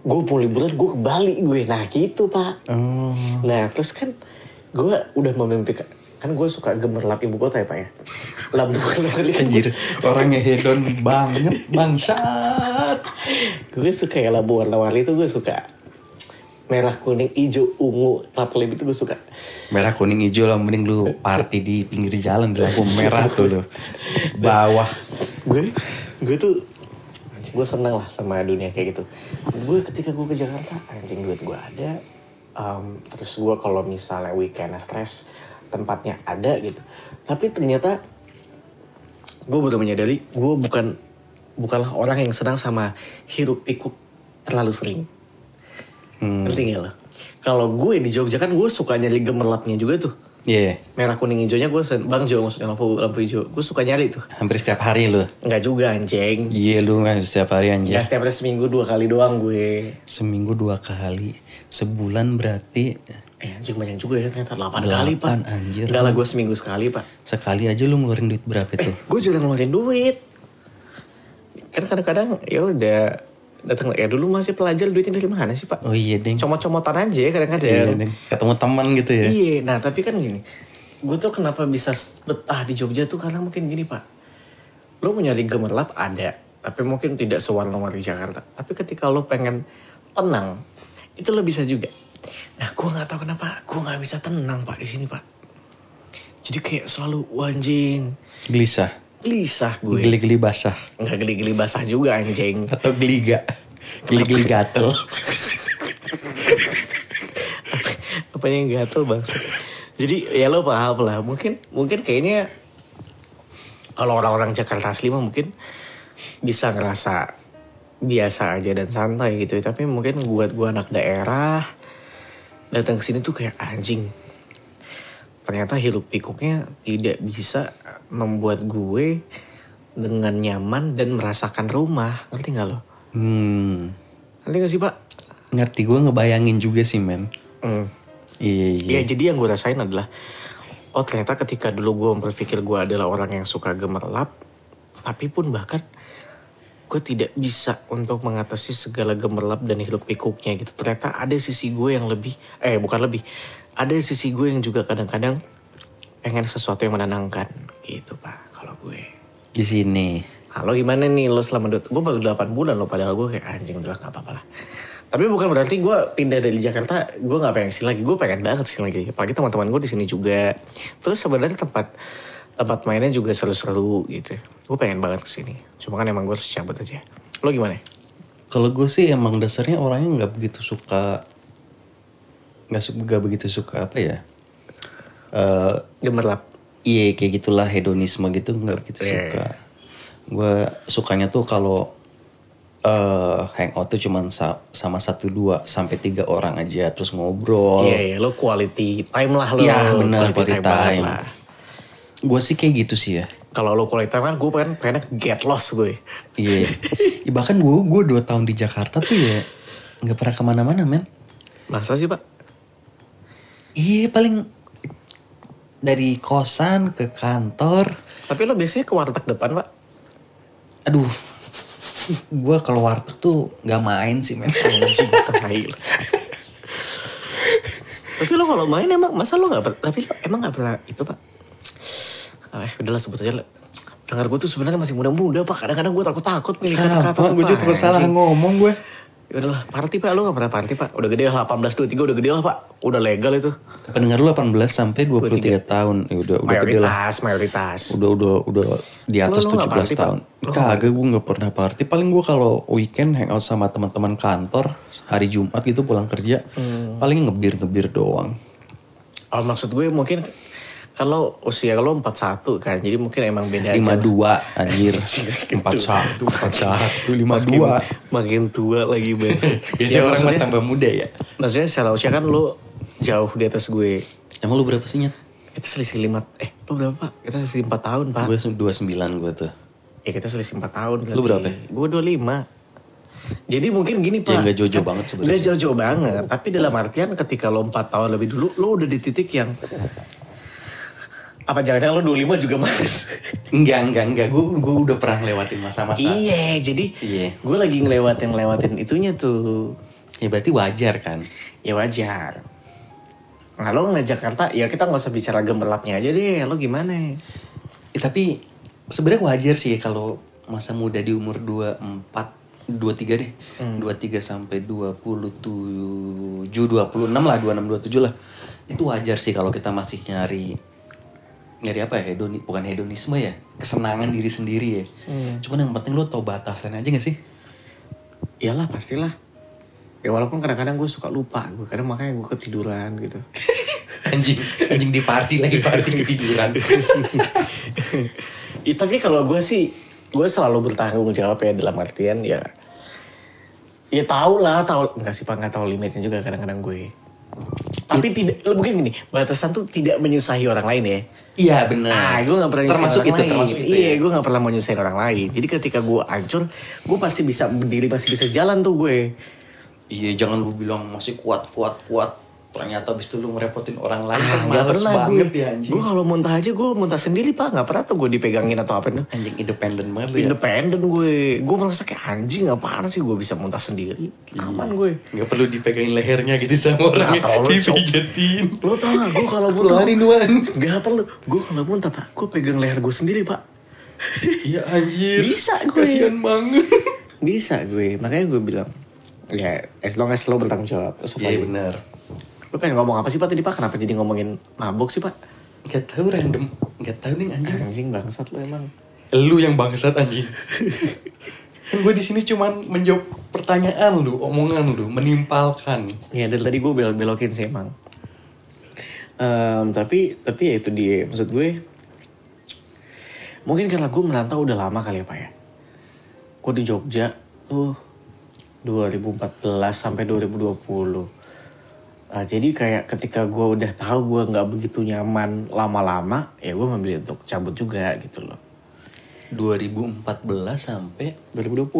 [SPEAKER 3] Gue mau liburan gue ke Bali gue. Nah gitu pak.
[SPEAKER 4] Oh.
[SPEAKER 3] Nah terus kan gue udah memimpikan. Kan gue suka gemerlap ibu kota ya pak ya. Lampu kali kan
[SPEAKER 4] Anjir, orangnya hedon banget, bangsat.
[SPEAKER 3] gue suka ya lampu warna-warni itu gue suka. Merah, kuning, hijau, ungu, kelap-kelip itu gue suka.
[SPEAKER 4] Merah kuning hijau lah, mending lu party di pinggir jalan di lampu merah tuh lu. Bawah.
[SPEAKER 3] gue gue tuh anjing gue seneng lah sama dunia kayak gitu gue ketika gue ke Jakarta anjing duit gue ada um, terus gue kalau misalnya weekend stres tempatnya ada gitu tapi ternyata gue baru menyadari gue bukan bukanlah orang yang senang sama hiruk pikuk terlalu sering
[SPEAKER 4] Hmm.
[SPEAKER 3] ngerti gak lo kalau gue di Jogja kan gue suka nyari gemerlapnya juga tuh
[SPEAKER 4] Iya,
[SPEAKER 3] merah kuning hijaunya gue sen- bang Jo maksudnya lampu lampu hijau gue suka nyari tuh
[SPEAKER 4] hampir setiap hari lu.
[SPEAKER 3] Nggak juga anjing
[SPEAKER 4] Iya lu kan setiap hari anjir.
[SPEAKER 3] Ya setiap hari seminggu dua kali doang gue.
[SPEAKER 4] Seminggu dua kali, sebulan berarti
[SPEAKER 3] Eh anjing banyak juga ya ternyata 8 kali pak.
[SPEAKER 4] Delapan, anjir.
[SPEAKER 3] Enggak lah gue seminggu sekali pak.
[SPEAKER 4] sekali aja lu ngeluarin duit berapa itu?
[SPEAKER 3] Gue jarang ngeluarin duit. kan kadang-kadang ya udah datang ya dulu masih pelajar duitnya dari mana sih pak
[SPEAKER 4] Oh iya deng.
[SPEAKER 3] comot-comotan aja ya kadang-kadang
[SPEAKER 4] Iya, deng. Ketemu teman gitu ya.
[SPEAKER 3] Iya, nah tapi kan gini, gue tuh kenapa bisa betah di Jogja tuh karena mungkin gini pak, lo mau nyari gemerlap ada, tapi mungkin tidak sewarna-warni Jakarta. Tapi ketika lo pengen tenang, itu lo bisa juga. Nah gue nggak tahu kenapa gue nggak bisa tenang pak di sini pak. Jadi kayak selalu wanjing,
[SPEAKER 4] Gelisah.
[SPEAKER 3] Gelisah gue.
[SPEAKER 4] Geli-geli basah.
[SPEAKER 3] Nggak geli-geli basah juga anjing.
[SPEAKER 4] Atau geliga. Geli-geli gatel.
[SPEAKER 3] Apanya yang gatel bang? Jadi ya lo paham lah. Mungkin mungkin kayaknya kalau orang-orang Jakarta asli mah mungkin bisa ngerasa biasa aja dan santai gitu. Tapi mungkin buat gua anak daerah datang ke sini tuh kayak anjing. Ternyata hiruk pikuknya tidak bisa membuat gue dengan nyaman dan merasakan rumah. Ngerti nggak lo?
[SPEAKER 4] Hmm.
[SPEAKER 3] Ngerti gak sih pak?
[SPEAKER 4] Ngerti gue ngebayangin juga sih men.
[SPEAKER 3] Hmm.
[SPEAKER 4] Iya iya.
[SPEAKER 3] Ya jadi yang gue rasain adalah oh ternyata ketika dulu gue berpikir gue adalah orang yang suka gemerlap, tapi pun bahkan gue tidak bisa untuk mengatasi segala gemerlap dan hiruk pikuknya gitu. Ternyata ada sisi gue yang lebih, eh bukan lebih, ada sisi gue yang juga kadang-kadang pengen sesuatu yang menenangkan gitu pak kalau gue.
[SPEAKER 4] Di sini.
[SPEAKER 3] Nah, lo gimana nih lo selama dua, gue baru 8 bulan lo padahal gue kayak anjing udah gak apa-apa lah. Tapi bukan berarti gue pindah dari Jakarta, gue gak pengen sini lagi. Gue pengen banget sini lagi. Apalagi teman-teman gue di sini juga. Terus sebenarnya tempat tempat mainnya juga seru-seru gitu. Gue pengen banget ke sini. Cuma kan emang gue harus cabut aja. Lo gimana?
[SPEAKER 4] Kalau gue sih emang dasarnya orangnya nggak begitu suka nggak suka nggak begitu suka apa ya eh
[SPEAKER 3] Gemerlap.
[SPEAKER 4] iya kayak gitulah hedonisme gitu nggak begitu
[SPEAKER 3] Iya,
[SPEAKER 4] suka gue sukanya tuh kalau eh hangout tuh cuman sa- sama satu dua sampai tiga orang aja terus ngobrol
[SPEAKER 3] Iya, iya. Lo quality time lah lo.
[SPEAKER 4] Iya, benar, quality
[SPEAKER 3] banget
[SPEAKER 4] time.
[SPEAKER 3] lah.
[SPEAKER 4] gue sih kayak gitu sih ya
[SPEAKER 3] Kalau lo quality time kan gue pengen, pengen get lost gue.
[SPEAKER 4] iya Ya, bahkan gue gue dua tahun di Jakarta tuh ya nggak pernah ke mana-mana men
[SPEAKER 3] Masa sih pak?
[SPEAKER 4] iya paling dari kosan ke kantor
[SPEAKER 3] Tapi lo biasanya ke warteg depan pak?
[SPEAKER 4] aduh gue kalau warteg tuh nggak main sih men.
[SPEAKER 3] Tapi lo kalau main emang masa lo nggak tapi lo emang nggak pernah itu pak? Eh udahlah sebut aja. Dengar gue tuh sebenarnya masih muda-muda pak. Kadang-kadang gue takut-takut nih kata-kata.
[SPEAKER 4] Gue juga takut salah ngomong gue.
[SPEAKER 3] Ya udahlah party pak lo nggak pernah party pak. Udah gede lah 18 23 udah gede lah pak. Udah legal itu.
[SPEAKER 4] Pendengar lu 18 sampai 23 tahun. Ya udah udah gede lah.
[SPEAKER 3] Mayoritas mayoritas.
[SPEAKER 4] Udah udah udah di atas
[SPEAKER 3] Lu- lu nggak
[SPEAKER 4] 17
[SPEAKER 3] party,
[SPEAKER 4] tahun.
[SPEAKER 3] Lu
[SPEAKER 4] Kagak gue nggak pernah party. Paling gue kalau weekend hangout sama teman-teman kantor hari Jumat gitu pulang kerja.
[SPEAKER 3] Hmm.
[SPEAKER 4] Paling ngebir-ngebir doang.
[SPEAKER 3] Oh maksud gue mungkin kalau usia lo 41 kan. Jadi mungkin emang beda aja. lah.
[SPEAKER 4] 52 anjir.
[SPEAKER 3] Gitu.
[SPEAKER 4] 41, 41, 52.
[SPEAKER 3] Makin, makin tua lagi bang.
[SPEAKER 4] Biasanya orang mah
[SPEAKER 3] maksudnya-
[SPEAKER 4] tambah muda ya.
[SPEAKER 3] Maksudnya secara usia kan lo jauh di atas gue.
[SPEAKER 4] Emang lu berapa sih Nyet?
[SPEAKER 3] Kita selisih lima, eh lo berapa pak? Kita selisih 4 tahun pak.
[SPEAKER 4] Gue 29 gue tuh.
[SPEAKER 3] Ya kita selisih 4 tahun.
[SPEAKER 4] Lu berapa?
[SPEAKER 3] Gue 25. Jadi mungkin gini pak.
[SPEAKER 4] Ya, nggak jauh-jauh banget sebenarnya sih.
[SPEAKER 3] jauh-jauh banget. Tapi dalam artian ketika lo 4 tahun lebih dulu, lo udah di titik yang... Apa jangan-jangan lo 25 juga mas?
[SPEAKER 4] Enggak, enggak, enggak. Gue gue udah pernah lewatin masa-masa.
[SPEAKER 3] iya, jadi
[SPEAKER 4] Iya.
[SPEAKER 3] gue lagi ngelewatin-ngelewatin itunya tuh.
[SPEAKER 4] Ya berarti wajar kan.
[SPEAKER 3] Ya wajar. Nah lo ngeliat Jakarta, ya kita nggak usah bicara gemerlapnya aja deh. Lo gimana?
[SPEAKER 4] Eh, tapi sebenarnya wajar sih ya kalau masa muda di umur 24 23 deh. 23 sampai 27 26 lah, 26 27 lah. Itu wajar sih kalau kita masih nyari nyari apa ya? Hedoni, bukan hedonisme ya. Kesenangan diri sendiri ya. Cuman yang penting lo tau batasan aja gak sih?
[SPEAKER 3] Iyalah pastilah. Ya walaupun kadang-kadang gue suka lupa, gue kadang makanya gue ketiduran gitu.
[SPEAKER 4] anjing, anjing di party lagi party ketiduran.
[SPEAKER 3] ya, tapi kalau gue sih, gue selalu bertanggung jawab ya dalam artian ya, ya tau lah, tau nggak sih pak nggak tahu limitnya juga kadang-kadang gue. Tapi tidak, lo mungkin gini, batasan tuh tidak menyusahi orang lain ya.
[SPEAKER 4] Iya benar.
[SPEAKER 3] Ah, gue gak pernah
[SPEAKER 4] termasuk
[SPEAKER 3] orang
[SPEAKER 4] itu,
[SPEAKER 3] lain.
[SPEAKER 4] termasuk itu.
[SPEAKER 3] Iya,
[SPEAKER 4] ya.
[SPEAKER 3] gue gak pernah mau nyusahin orang lain. Jadi ketika gue hancur, gue pasti bisa berdiri, masih bisa jalan tuh gue.
[SPEAKER 4] Iya, jangan lu bilang masih kuat, kuat, kuat. Ternyata abis itu lu ngerepotin orang lain
[SPEAKER 3] Ah, nggak
[SPEAKER 4] males
[SPEAKER 3] pernah
[SPEAKER 4] banget
[SPEAKER 3] gue.
[SPEAKER 4] ya anjing
[SPEAKER 3] Gue kalau muntah aja gue muntah sendiri pak, nggak pernah tuh gue dipegangin atau apa itu.
[SPEAKER 4] anjing independen banget ya
[SPEAKER 3] Independen gue, gue merasa kayak anjing apaan sih gue bisa muntah sendiri, aman gue.
[SPEAKER 4] nggak perlu dipegangin lehernya gitu sama orang
[SPEAKER 3] Nggak Cok.
[SPEAKER 4] dipijetin
[SPEAKER 3] Lo tau gak gue kalau muntah,
[SPEAKER 4] keluarin Wan
[SPEAKER 3] gak perlu. Gue kalau muntah pak, gue pegang leher gue sendiri pak.
[SPEAKER 4] iya anjir
[SPEAKER 3] Bisa gue.
[SPEAKER 4] kasihan banget
[SPEAKER 3] Bisa gue, makanya gue bilang, ya as long as lo bertanggung jawab.
[SPEAKER 4] Iya benar
[SPEAKER 3] Lo pengen ngomong apa sih pak tadi pak? Kenapa jadi ngomongin mabok sih pak?
[SPEAKER 4] nggak tahu random nggak tahu nih anjing
[SPEAKER 3] Anjing bangsat lo emang.
[SPEAKER 4] lu yang bangsat anjing kan gue di sini cuman menjawab pertanyaan lu omongan lu menimpalkan
[SPEAKER 3] Ya dari tadi gue belok belokin sih emang. Em, tapi tapi ya itu dia maksud gue. Mungkin karena gue merantau udah lama kali ya pak ya. Gue di Jogja tuh 2014 sampai 2020. Ah, jadi kayak ketika gue udah tahu gue nggak begitu nyaman lama-lama, ya gue memilih untuk cabut juga gitu loh.
[SPEAKER 4] 2014 sampai
[SPEAKER 3] 2020.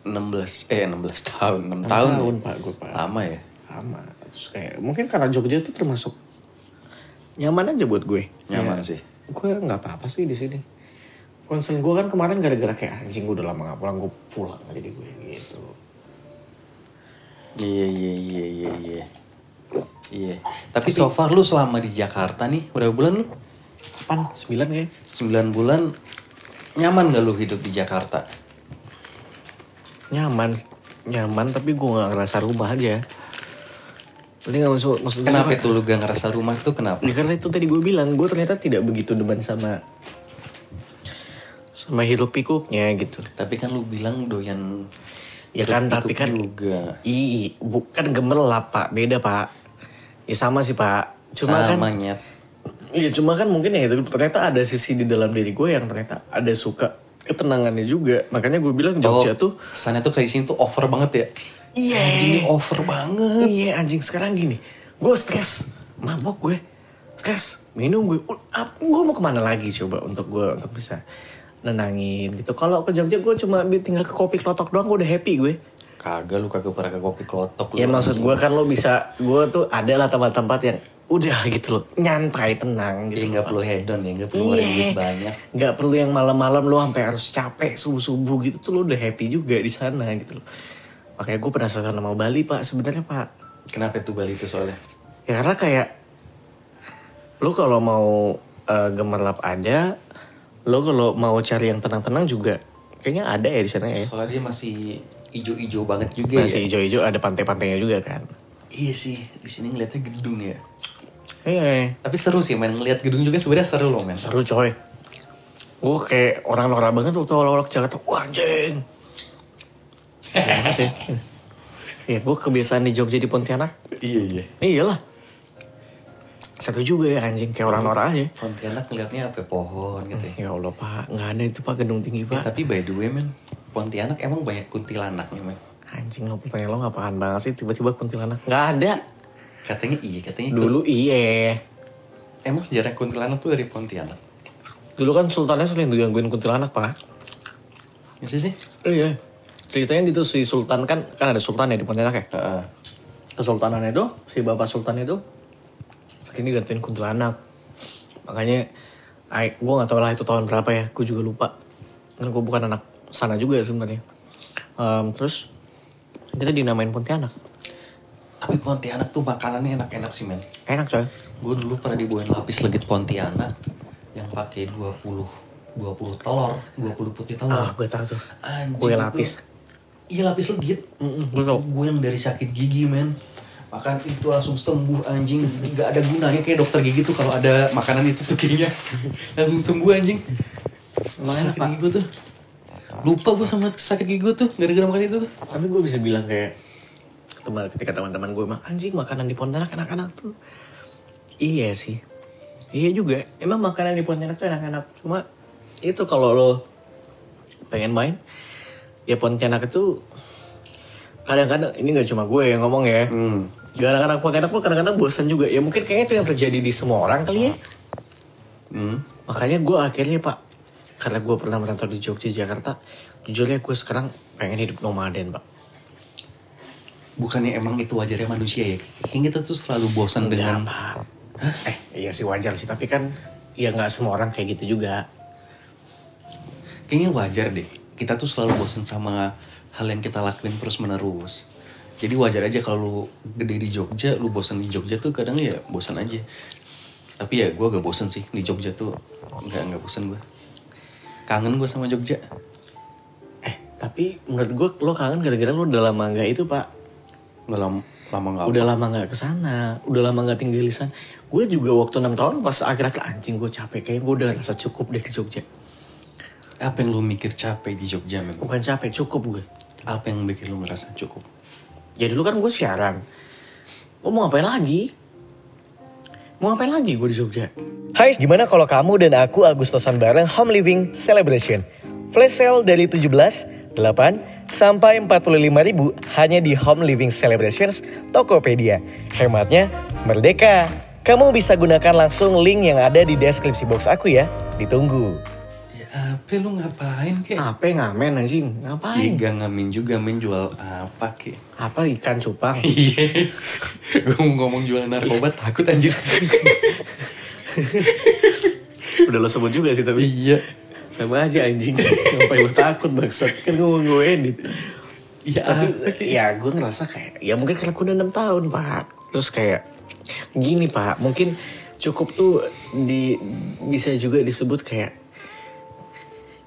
[SPEAKER 4] 16 eh 16 tahun 6
[SPEAKER 3] Enam
[SPEAKER 4] tahun,
[SPEAKER 3] tahun,
[SPEAKER 4] ya?
[SPEAKER 3] Pak, gue, Pak.
[SPEAKER 4] lama ya
[SPEAKER 3] Lama. Terus kayak mungkin karena Jogja tuh termasuk nyaman aja buat gue.
[SPEAKER 4] Nyaman
[SPEAKER 3] Ya,
[SPEAKER 4] sih.
[SPEAKER 3] Gue nggak apa-apa sih di sini. Concern gue kan kemarin gara-gara kayak anjing gue udah lama gak pulang gue pulang jadi gue gitu.
[SPEAKER 4] iya iya iya iya iya iya tapi, so far lu selama di Jakarta nih berapa bulan lu
[SPEAKER 3] Kapan? Sembilan kayak?
[SPEAKER 4] 9 bulan nyaman gak lu hidup di Jakarta
[SPEAKER 3] Nyaman, nyaman tapi gue nggak ngerasa rumah aja. Nanti nggak masuk maksud gue
[SPEAKER 4] kenapa
[SPEAKER 3] apa?
[SPEAKER 4] itu lu gak ngerasa rumah tuh kenapa
[SPEAKER 3] Ya karena itu tadi gue bilang gue ternyata tidak begitu demen sama sama hiruk pikuknya gitu.
[SPEAKER 4] tapi kan lu bilang doyan
[SPEAKER 3] Ya kan tapi kan
[SPEAKER 4] juga
[SPEAKER 3] Ih, bukan gemerlap pak, beda pak. Ya sama sih pak. Cuma
[SPEAKER 4] sama
[SPEAKER 3] kan,
[SPEAKER 4] nyet.
[SPEAKER 3] Ya cuma kan mungkin ya itu ternyata ada sisi di dalam diri gue yang ternyata ada suka ketenangannya juga. Makanya gue bilang Jogja tuh,
[SPEAKER 4] kesannya tuh kayak di sini tuh over banget ya?
[SPEAKER 3] Iya,
[SPEAKER 4] anjing ini over banget.
[SPEAKER 3] Iya anjing. Sekarang gini, gue stres, mabok gue, stres, minum gue, gue mau ke mana lagi coba untuk gue untuk bisa nenangin gitu. Kalau ke Jogja gue cuma tinggal ke kopi klotok doang, gue udah happy gue.
[SPEAKER 4] Kagak lu kagak pernah ke kopi klotok lu
[SPEAKER 3] Ya maksud gue kan lo bisa, gue tuh ada lah tempat-tempat yang udah gitu loh, nyantai, tenang
[SPEAKER 4] ya
[SPEAKER 3] gitu.
[SPEAKER 4] nggak perlu hedon ya nggak perlu ngeluarin duit banyak
[SPEAKER 3] Nggak perlu yang malam-malam lo sampai harus capek subuh-subuh gitu tuh lo udah happy juga di sana gitu loh. Makanya gue penasaran sama Bali pak sebenarnya pak.
[SPEAKER 4] kenapa itu Bali itu soalnya
[SPEAKER 3] Ya karena kayak lo kalau mau eh, gemerlap ada, lo kalau mau cari yang tenang-tenang juga kayaknya ada ya di sana ya.
[SPEAKER 4] soalnya dia masih ijo-ijo banget juga
[SPEAKER 3] Masih
[SPEAKER 4] ya
[SPEAKER 3] hijau-hijau ada pantai-pantainya juga kan.
[SPEAKER 4] iya sih di sini ngeliatnya gedung ya
[SPEAKER 3] Iya.
[SPEAKER 4] tapi seru sih main ngeliat gedung juga sebenarnya seru loh men
[SPEAKER 3] Seru coy. Gue kayak orang norak banget waktu awal-awal ke Jakarta. Wah anjing. Ya. Ya gue kebiasaan di Jogja di Pontianak.
[SPEAKER 4] iya iya
[SPEAKER 3] Iyalah. Seru juga ya anjing kayak orang norak aja.
[SPEAKER 4] Pontianak ngeliatnya apa pohon gitu ya.
[SPEAKER 3] Ya Allah pak, nggak ada itu pak gedung tinggi
[SPEAKER 4] Ya,
[SPEAKER 3] pak.
[SPEAKER 4] tapi by the way men Pontianak emang banyak kuntilanaknya men
[SPEAKER 3] Anjing lo pertanyaan lo nggak paham banget sih tiba-tiba kuntilanak. Nggak ada.
[SPEAKER 4] katanya iya katanya
[SPEAKER 3] Dulu iya.
[SPEAKER 4] emang sejarah kuntilanak tuh dari Pontianak
[SPEAKER 3] Dulu kan sultannya sering digangguin kuntilanak pak.
[SPEAKER 4] Masa sih
[SPEAKER 3] Iya. Ceritanya gitu si sultan kan kan ada sultan ya di Pontianak ya.
[SPEAKER 4] Heeh.
[SPEAKER 3] kesultanan itu si bapak sultan itu sering digantiin kuntilanak makanya gue gak tau lah itu tahun berapa ya gue juga lupa kan gue bukan anak sana juga sebenarnya Em, terus kita dinamain Pontianak
[SPEAKER 4] tapi Pontianak tuh makanannya enak-enak sih men
[SPEAKER 3] enak coy
[SPEAKER 4] gue dulu pernah dibawain lapis legit Pontianak yang pakai 20 20 telur 20 putih telur
[SPEAKER 3] ah gue tau tuh
[SPEAKER 4] Anjing,
[SPEAKER 3] kue lapis
[SPEAKER 4] Iya lapis legit.
[SPEAKER 3] Mm-mm, gue
[SPEAKER 4] itu
[SPEAKER 3] tau.
[SPEAKER 4] gue yang dari sakit gigi men. Makan itu langsung sembuh anjing. Gak ada gunanya kayak dokter gigi tuh kalau ada makanan itu tuh kayaknya langsung sembuh anjing.
[SPEAKER 3] Emang enak, Pak?
[SPEAKER 4] gigi gue tuh. Lupa gue sama sakit gigi gue tuh gara-gara makan itu tuh.
[SPEAKER 3] tapi gue bisa bilang kayak teman ketika teman-teman gue mah anjing makanan di Pontianak enak-enak tuh. Iya sih. Iya juga. Emang makanan di Pontianak tuh enak-enak. Cuma itu kalau lo pengen main ya Pontianak itu kadang-kadang ini nggak cuma gue yang ngomong ya. Kadang-kadang Pontianak pun kadang-kadang bosan juga. Ya mungkin kayaknya itu yang terjadi di semua orang kali ya.
[SPEAKER 4] Hmm.
[SPEAKER 3] makanya gue akhirnya pak karena gue pernah merantau di Jogja Jakarta jujurnya gue sekarang pengen hidup nomaden pak.
[SPEAKER 4] Bukannya emang itu wajarnya manusia ya? Kayaknya kita tuh selalu bosan dengan
[SPEAKER 3] Enggak, Pak. Eh, iya sih wajar sih, tapi kan ya nggak semua orang kayak gitu juga.
[SPEAKER 4] kayaknya wajar deh. Kita tuh selalu bosan sama hal yang kita lakuin terus menerus jadi wajar aja kalau lu gede di Jogja lu bosan di Jogja tuh kadang ya bosan aja. Tapi ya gue gak bosan sih di Jogja tuh. Nggak nggak bosan gue kangen gue sama Jogja
[SPEAKER 3] Eh, tapi menurut gue lo kangen gara-gara lo udah lama nggak itu, Pak.
[SPEAKER 4] nggak lama lama nggak
[SPEAKER 3] Udah lama nggak ke sana, udah lama nggak tinggal di sana. Gue juga waktu 6 tahun pas akhir-akhir anjing gue capek, kayak gue udah rasa cukup deh di Jogja.
[SPEAKER 4] apa yang lu mikir capek di Jogja men
[SPEAKER 3] Bukan capek, cukup gue.
[SPEAKER 4] apa yang bikin lu merasa cukup
[SPEAKER 3] Ya dulu kan gue siaran. Gue mau ngapain lagi? Mau ngapain lagi gue di Jogja? Hai, gimana kalau kamu dan aku Agustosan bareng Home Living Celebration? Flash sale dari 17, 8, sampai 45 ribu hanya di Home Living Celebrations Tokopedia. Hematnya merdeka. Kamu bisa gunakan langsung link yang ada di deskripsi box aku ya. Ditunggu.
[SPEAKER 4] Apa lu ngapain kek
[SPEAKER 3] Apa ngamen anjing? Ngapain?
[SPEAKER 4] Iya ngamin juga men jual apa kek
[SPEAKER 3] Apa ikan cupang?
[SPEAKER 4] Iya Gue mau ngomong jual narkoba takut anjir
[SPEAKER 3] Udah lo sebut juga sih tapi.
[SPEAKER 4] Iya
[SPEAKER 3] Sama aja anjing. Sampai lo takut bangsat. Kan gue mau gue edit.
[SPEAKER 4] Iya
[SPEAKER 3] Tapi ya gue ngerasa kayak. Ya mungkin karena gue udah 6 tahun pak. Terus kayak. Gini pak. Mungkin cukup tuh di bisa juga disebut kayak.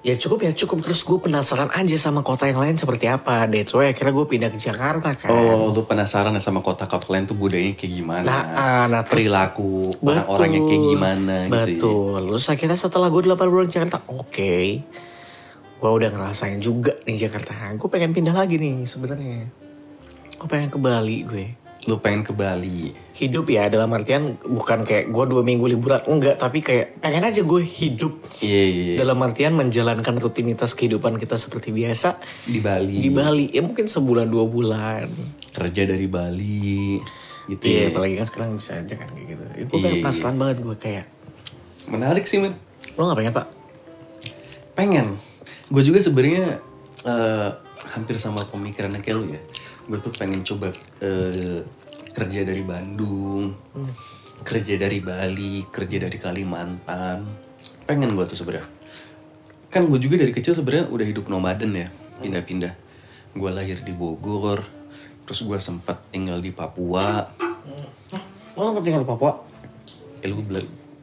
[SPEAKER 3] Ya cukup ya cukup. Terus gue penasaran aja sama kota yang lain seperti apa. That's why akhirnya gue pindah ke Jakarta kan.
[SPEAKER 4] Oh lu penasaran ya sama kota-kota lain tuh budayanya kayak gimana
[SPEAKER 3] Nah, ah, nah, terus-
[SPEAKER 4] Perilaku orang-orangnya kayak gimana gitu ya.
[SPEAKER 3] Betul. Terus akhirnya setelah gue 8 bulan di Jakarta, oke. Gue udah ngerasain juga nih Jakarta. Gue pengen pindah lagi nih sebenarnya. Gue pengen ke Bali gue.
[SPEAKER 4] Lu pengen ke Bali
[SPEAKER 3] Hidup ya dalam artian bukan kayak gue dua minggu liburan. Enggak, tapi kayak pengen aja gue hidup.
[SPEAKER 4] Iya iya iya.
[SPEAKER 3] Dalam artian menjalankan rutinitas kehidupan kita seperti biasa.
[SPEAKER 4] Di Bali
[SPEAKER 3] Di Bali, ya mungkin sebulan dua bulan.
[SPEAKER 4] Kerja dari Bali Gitu
[SPEAKER 3] Iya,
[SPEAKER 4] ya
[SPEAKER 3] apalagi kan sekarang bisa aja kan kayak gitu. Gue
[SPEAKER 4] Iya,
[SPEAKER 3] pengen
[SPEAKER 4] iya.
[SPEAKER 3] penasaran banget gue kayak.
[SPEAKER 4] Menarik sih men
[SPEAKER 3] Lo gak pengen pak?
[SPEAKER 4] Pengen. Gue juga sebenarnya eh, hampir sama pemikirannya kayak lu ya. Gue tuh pengen coba eh, kerja dari Bandung, kerja dari Bali, kerja dari Kalimantan. Pengen gue tuh sebenarnya. Kan gue juga dari kecil sebenarnya udah hidup nomaden ya, pindah-pindah. Gue lahir di Bogor, terus gue sempat tinggal di Papua.
[SPEAKER 3] Lo gak tinggal di Papua?
[SPEAKER 4] Eh lu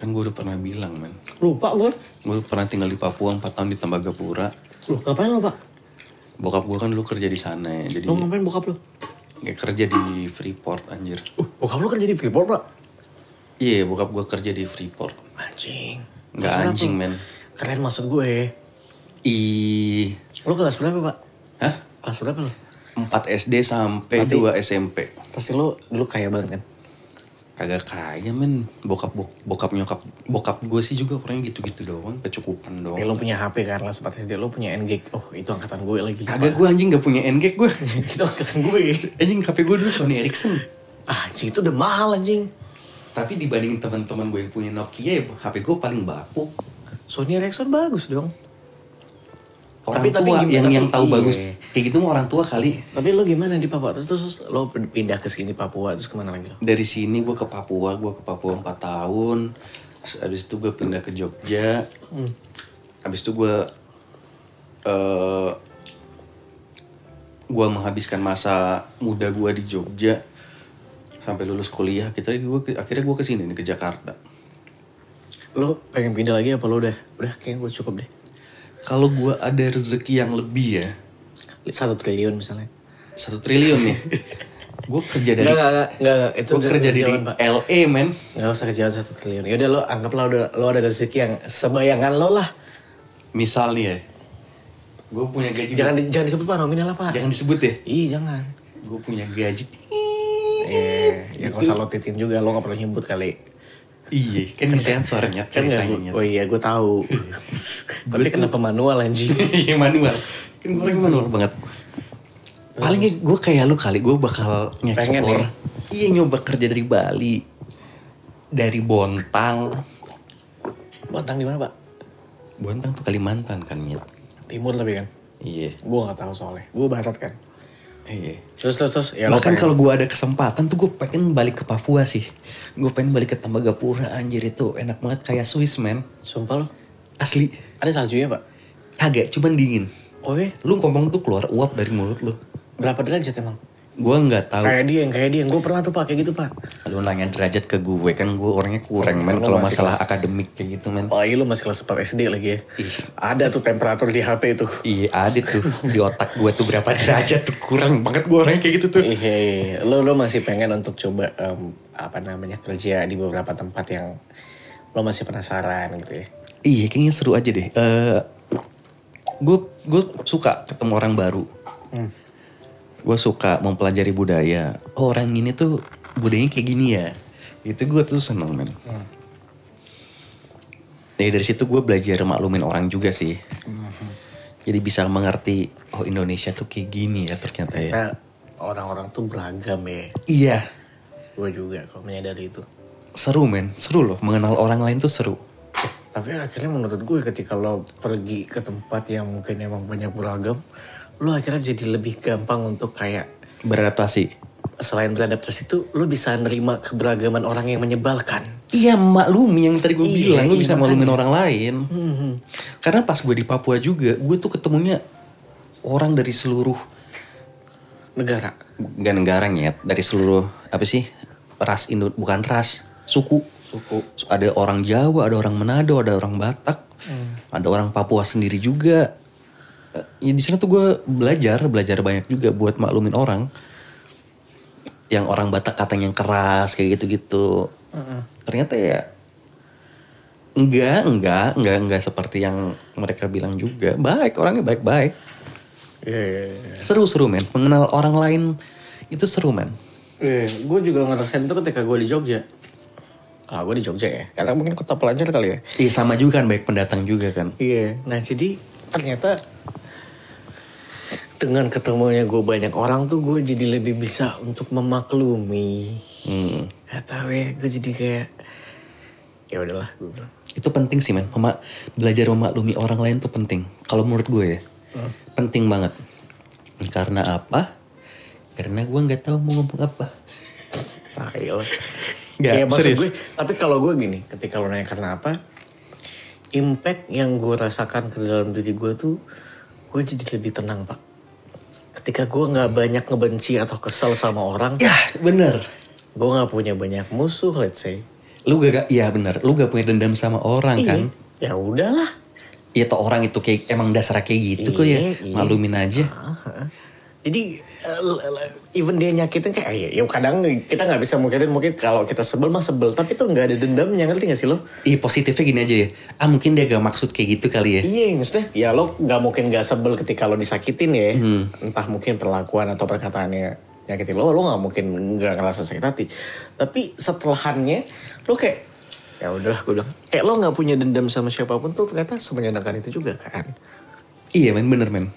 [SPEAKER 4] kan gue udah pernah bilang man.
[SPEAKER 3] Lupa gue.
[SPEAKER 4] Gue pernah tinggal di Papua 4 tahun di Tembagapura.
[SPEAKER 3] Loh, ngapain lo, Pak?
[SPEAKER 4] Bokap gue kan dulu kerja di sana ya, jadi
[SPEAKER 3] Lo ngapain bokap lo?
[SPEAKER 4] kayak kerja di Freeport anjir.
[SPEAKER 3] Uh, bokap lo kerja di Freeport, Pak?
[SPEAKER 4] Iya, bokap gue kerja di Freeport.
[SPEAKER 3] Anjing.
[SPEAKER 4] Nggak
[SPEAKER 3] Kelas berapa
[SPEAKER 4] anjing, men.
[SPEAKER 3] Keren maksud gue.
[SPEAKER 4] I
[SPEAKER 3] Lo kelas berapa, Pak?
[SPEAKER 4] Hah?
[SPEAKER 3] Kelas berapa lo?
[SPEAKER 4] 4 SD sampai
[SPEAKER 3] Pasti-
[SPEAKER 4] 2 SMP.
[SPEAKER 3] Pasti lo dulu kaya banget kan?
[SPEAKER 4] Kagak kaya men, bokap bok- bokap nyokap bokap gue sih juga orangnya gitu-gitu doang, kecukupan doang.
[SPEAKER 3] Eh, lo punya HP kan, kelas 4 SD. Lo punya NG. Oh, itu angkatan gue lagi.
[SPEAKER 4] Kagak gue anjing gak punya NG gue.
[SPEAKER 3] itu angkatan gue.
[SPEAKER 4] anjing HP gue dulu Sony Ericsson.
[SPEAKER 3] Ah, anjing itu udah mahal anjing.
[SPEAKER 4] Tapi dibanding teman-teman gue yang punya Nokia, ya HP gue paling bapuk.
[SPEAKER 3] Sony Ericsson bagus dong.
[SPEAKER 4] Orang
[SPEAKER 3] Tapi- tapi
[SPEAKER 4] tua
[SPEAKER 3] gimana-
[SPEAKER 4] yang
[SPEAKER 3] tapi
[SPEAKER 4] yang tahu
[SPEAKER 3] iya.
[SPEAKER 4] bagus kayak gitu mah orang tua kali.
[SPEAKER 3] Tapi lo gimana di Papua? Terus, terus lo pindah ke sini Papua, terus ke mana lagi lo?
[SPEAKER 4] dari sini gue ke Papua gue ke Papua 4 tahun Terus abis itu gue pindah ke Jogja abis itu gue eh gue menghabiskan masa muda gue di Jogja sampai lulus kuliah kita gue akhirnya gue ke sini nih ke Jakarta
[SPEAKER 3] Lo pengen pindah lagi apa lo udah? Udah kayaknya gue cukup deh.
[SPEAKER 4] kalau gue ada rezeki yang lebih ya
[SPEAKER 3] Satu triliun misalnya.
[SPEAKER 4] satu triliun nih gue kerja dari
[SPEAKER 3] Enggak, enggak, enggak, enggak. Itu
[SPEAKER 4] gue
[SPEAKER 3] udah
[SPEAKER 4] kerja
[SPEAKER 3] kejauhan, Pak.
[SPEAKER 4] LA men
[SPEAKER 3] Gak usah kejauhan satu triliun. Yaudah lo anggaplah udah, lo ada rezeki yang sebayangan lo lah.
[SPEAKER 4] misal nih ya gue punya gaji
[SPEAKER 3] Jangan di- jangan disebut pak nominal lah pak.
[SPEAKER 4] jangan disebut ya
[SPEAKER 3] Ih jangan.
[SPEAKER 4] gue punya gaji
[SPEAKER 3] Iya, ya gak usah lo titin juga, lo gak perlu nyebut kali.
[SPEAKER 4] Iya, kan bisa suaranya
[SPEAKER 3] Kan gak,
[SPEAKER 4] ceritanya.
[SPEAKER 3] gua- oh iya gue tahu. Tapi kenapa manual anjing?
[SPEAKER 4] Iya manual. Kan gue manual banget. Paling gue kayak lu kali, gue bakal ngeksplor.
[SPEAKER 3] ya?
[SPEAKER 4] Iya nyoba kerja dari Bali. Dari Bontang.
[SPEAKER 3] Bantang di mana pak?
[SPEAKER 4] Bontang tuh Kalimantan kan, Mil.
[SPEAKER 3] Timur tapi kan.
[SPEAKER 4] Iya.
[SPEAKER 3] Gue gak tahu soalnya. Gue barat kan.
[SPEAKER 4] Iya.
[SPEAKER 3] Terus terus terus ya
[SPEAKER 4] Bahkan kalau gue ada kesempatan tuh gue pengen balik ke Papua sih. Gue pengen balik ke Tembagapura anjir itu enak banget kayak Swiss man.
[SPEAKER 3] sumpah lo
[SPEAKER 4] Asli.
[SPEAKER 3] ada saljunya pak
[SPEAKER 4] Kagak, cuman dingin.
[SPEAKER 3] oh iya
[SPEAKER 4] Lu ngomong tuh keluar uap dari mulut lu.
[SPEAKER 3] berapa derajat emang
[SPEAKER 4] Gue nggak tahu.
[SPEAKER 3] kayak dia yang kayak dia gue pernah tuh pak kayak gitu pak
[SPEAKER 4] Lu nanya derajat ke gue kan gue orangnya kurang men
[SPEAKER 3] Lu
[SPEAKER 4] kalau masalah
[SPEAKER 3] kelas-
[SPEAKER 4] akademik kayak gitu men.
[SPEAKER 3] Oh iya lu masih kelas 4 SD lagi ya
[SPEAKER 4] Ih.
[SPEAKER 3] Ada tuh temperatur di HP itu
[SPEAKER 4] Iya ada tuh di otak gue tuh berapa derajat tuh kurang banget gue orangnya kayak gitu tuh.
[SPEAKER 3] Iya, iya. Lo, lo masih pengen untuk coba em, apa namanya kerja di beberapa tempat yang lo masih penasaran gitu ya.
[SPEAKER 4] Iya kayaknya seru aja deh. Eh gue gue suka ketemu orang baru. Gue suka mempelajari budaya. Oh, orang ini tuh budayanya kayak gini ya. Itu gue tuh seneng men. Jadi dari situ gue belajar maklumin orang juga sih. Jadi bisa mengerti oh Indonesia tuh kayak gini ya ternyata ya.
[SPEAKER 3] Nah, orang-orang tuh beragam ya.
[SPEAKER 4] Iya,
[SPEAKER 3] Gue juga kalau menyadari itu.
[SPEAKER 4] seru men, seru loh. Mengenal orang lain tuh seru.
[SPEAKER 3] Tapi akhirnya menurut gue ketika lo pergi ke tempat yang mungkin emang banyak beragam, lo akhirnya jadi lebih gampang untuk kayak
[SPEAKER 4] Beradaptasi.
[SPEAKER 3] selain beradaptasi itu lo bisa nerima keberagaman orang yang menyebalkan.
[SPEAKER 4] Iya maklumi yang tadi gue
[SPEAKER 3] Iya,
[SPEAKER 4] bilang lu
[SPEAKER 3] iya,
[SPEAKER 4] bisa
[SPEAKER 3] makanya.
[SPEAKER 4] maklumin orang lain. Karena pas gue di Papua juga, gue tuh ketemunya orang dari seluruh
[SPEAKER 3] Negara.
[SPEAKER 4] gak negara ya, dari seluruh apa sih ras Indo bukan ras suku.
[SPEAKER 3] Suku.
[SPEAKER 4] Ada orang Jawa, ada orang Manado, ada orang Batak, ada orang Papua sendiri juga. Eh, Ya di sana tuh gue belajar, belajar banyak juga buat maklumin orang. Yang orang Batak katanya yang keras kayak gitu-gitu. Ternyata ya enggak, enggak, enggak, enggak seperti yang mereka bilang juga. Baik, orangnya baik-baik.
[SPEAKER 3] Iya, iya, iya.
[SPEAKER 4] Seru-seru men, mengenal orang lain itu seru men.
[SPEAKER 3] Iya, gue juga ngerasain itu ketika gue di Jogja. Ah, gue di Jogja ya, karena mungkin kota pelajar kali ya.
[SPEAKER 4] Iya sama juga kan, baik pendatang juga kan.
[SPEAKER 3] Iya, nah jadi ternyata dengan ketemunya gue banyak orang tuh gue jadi lebih bisa untuk memaklumi.
[SPEAKER 4] Hmm.
[SPEAKER 3] Gak tau ya, gue jadi kayak ya udahlah gue bilang.
[SPEAKER 4] Itu penting sih men, Mema- belajar memaklumi orang lain tuh penting. Kalau menurut gue ya, penting banget. Karena apa? Karena gue nggak tahu mau ngomong apa.
[SPEAKER 3] Tai lah.
[SPEAKER 4] Nggak,
[SPEAKER 3] ya, maksud
[SPEAKER 4] serius.
[SPEAKER 3] gue, tapi kalau gue gini, ketika lo nanya karena apa, impact yang gue rasakan ke dalam diri gue tuh, gue jadi lebih tenang pak. Ketika gue nggak banyak ngebenci atau kesel sama orang,
[SPEAKER 4] Ya bener.
[SPEAKER 3] gue nggak punya banyak musuh, let's say.
[SPEAKER 4] Lu gak, iya bener. Lu gak punya dendam sama orang kan?
[SPEAKER 3] Ya udahlah.
[SPEAKER 4] Iya tuh orang itu kayak emang dasar kayak gitu kok ya.
[SPEAKER 3] Iya, iya.
[SPEAKER 4] Maklumin aja.
[SPEAKER 3] Aha. Jadi l- even dia nyakitin kayak ya, ya kadang kita nggak bisa mungkin mungkin kalau kita sebel mah sebel tapi tuh nggak ada dendamnya ngerti gak sih lo?
[SPEAKER 4] Iya positifnya gini aja ya. Ah mungkin dia gak maksud kayak gitu kali ya.
[SPEAKER 3] Iya maksudnya ya lo nggak mungkin nggak sebel ketika lo disakitin ya
[SPEAKER 4] Hmm.
[SPEAKER 3] entah mungkin perlakuan atau perkataannya nyakitin lo lo nggak mungkin nggak ngerasa sakit hati tapi setelahannya lo kayak ya udahlah gue bilang kayak lo nggak punya dendam sama siapa pun tuh ternyata semenyenangkan itu juga kan
[SPEAKER 4] Iya men bener men.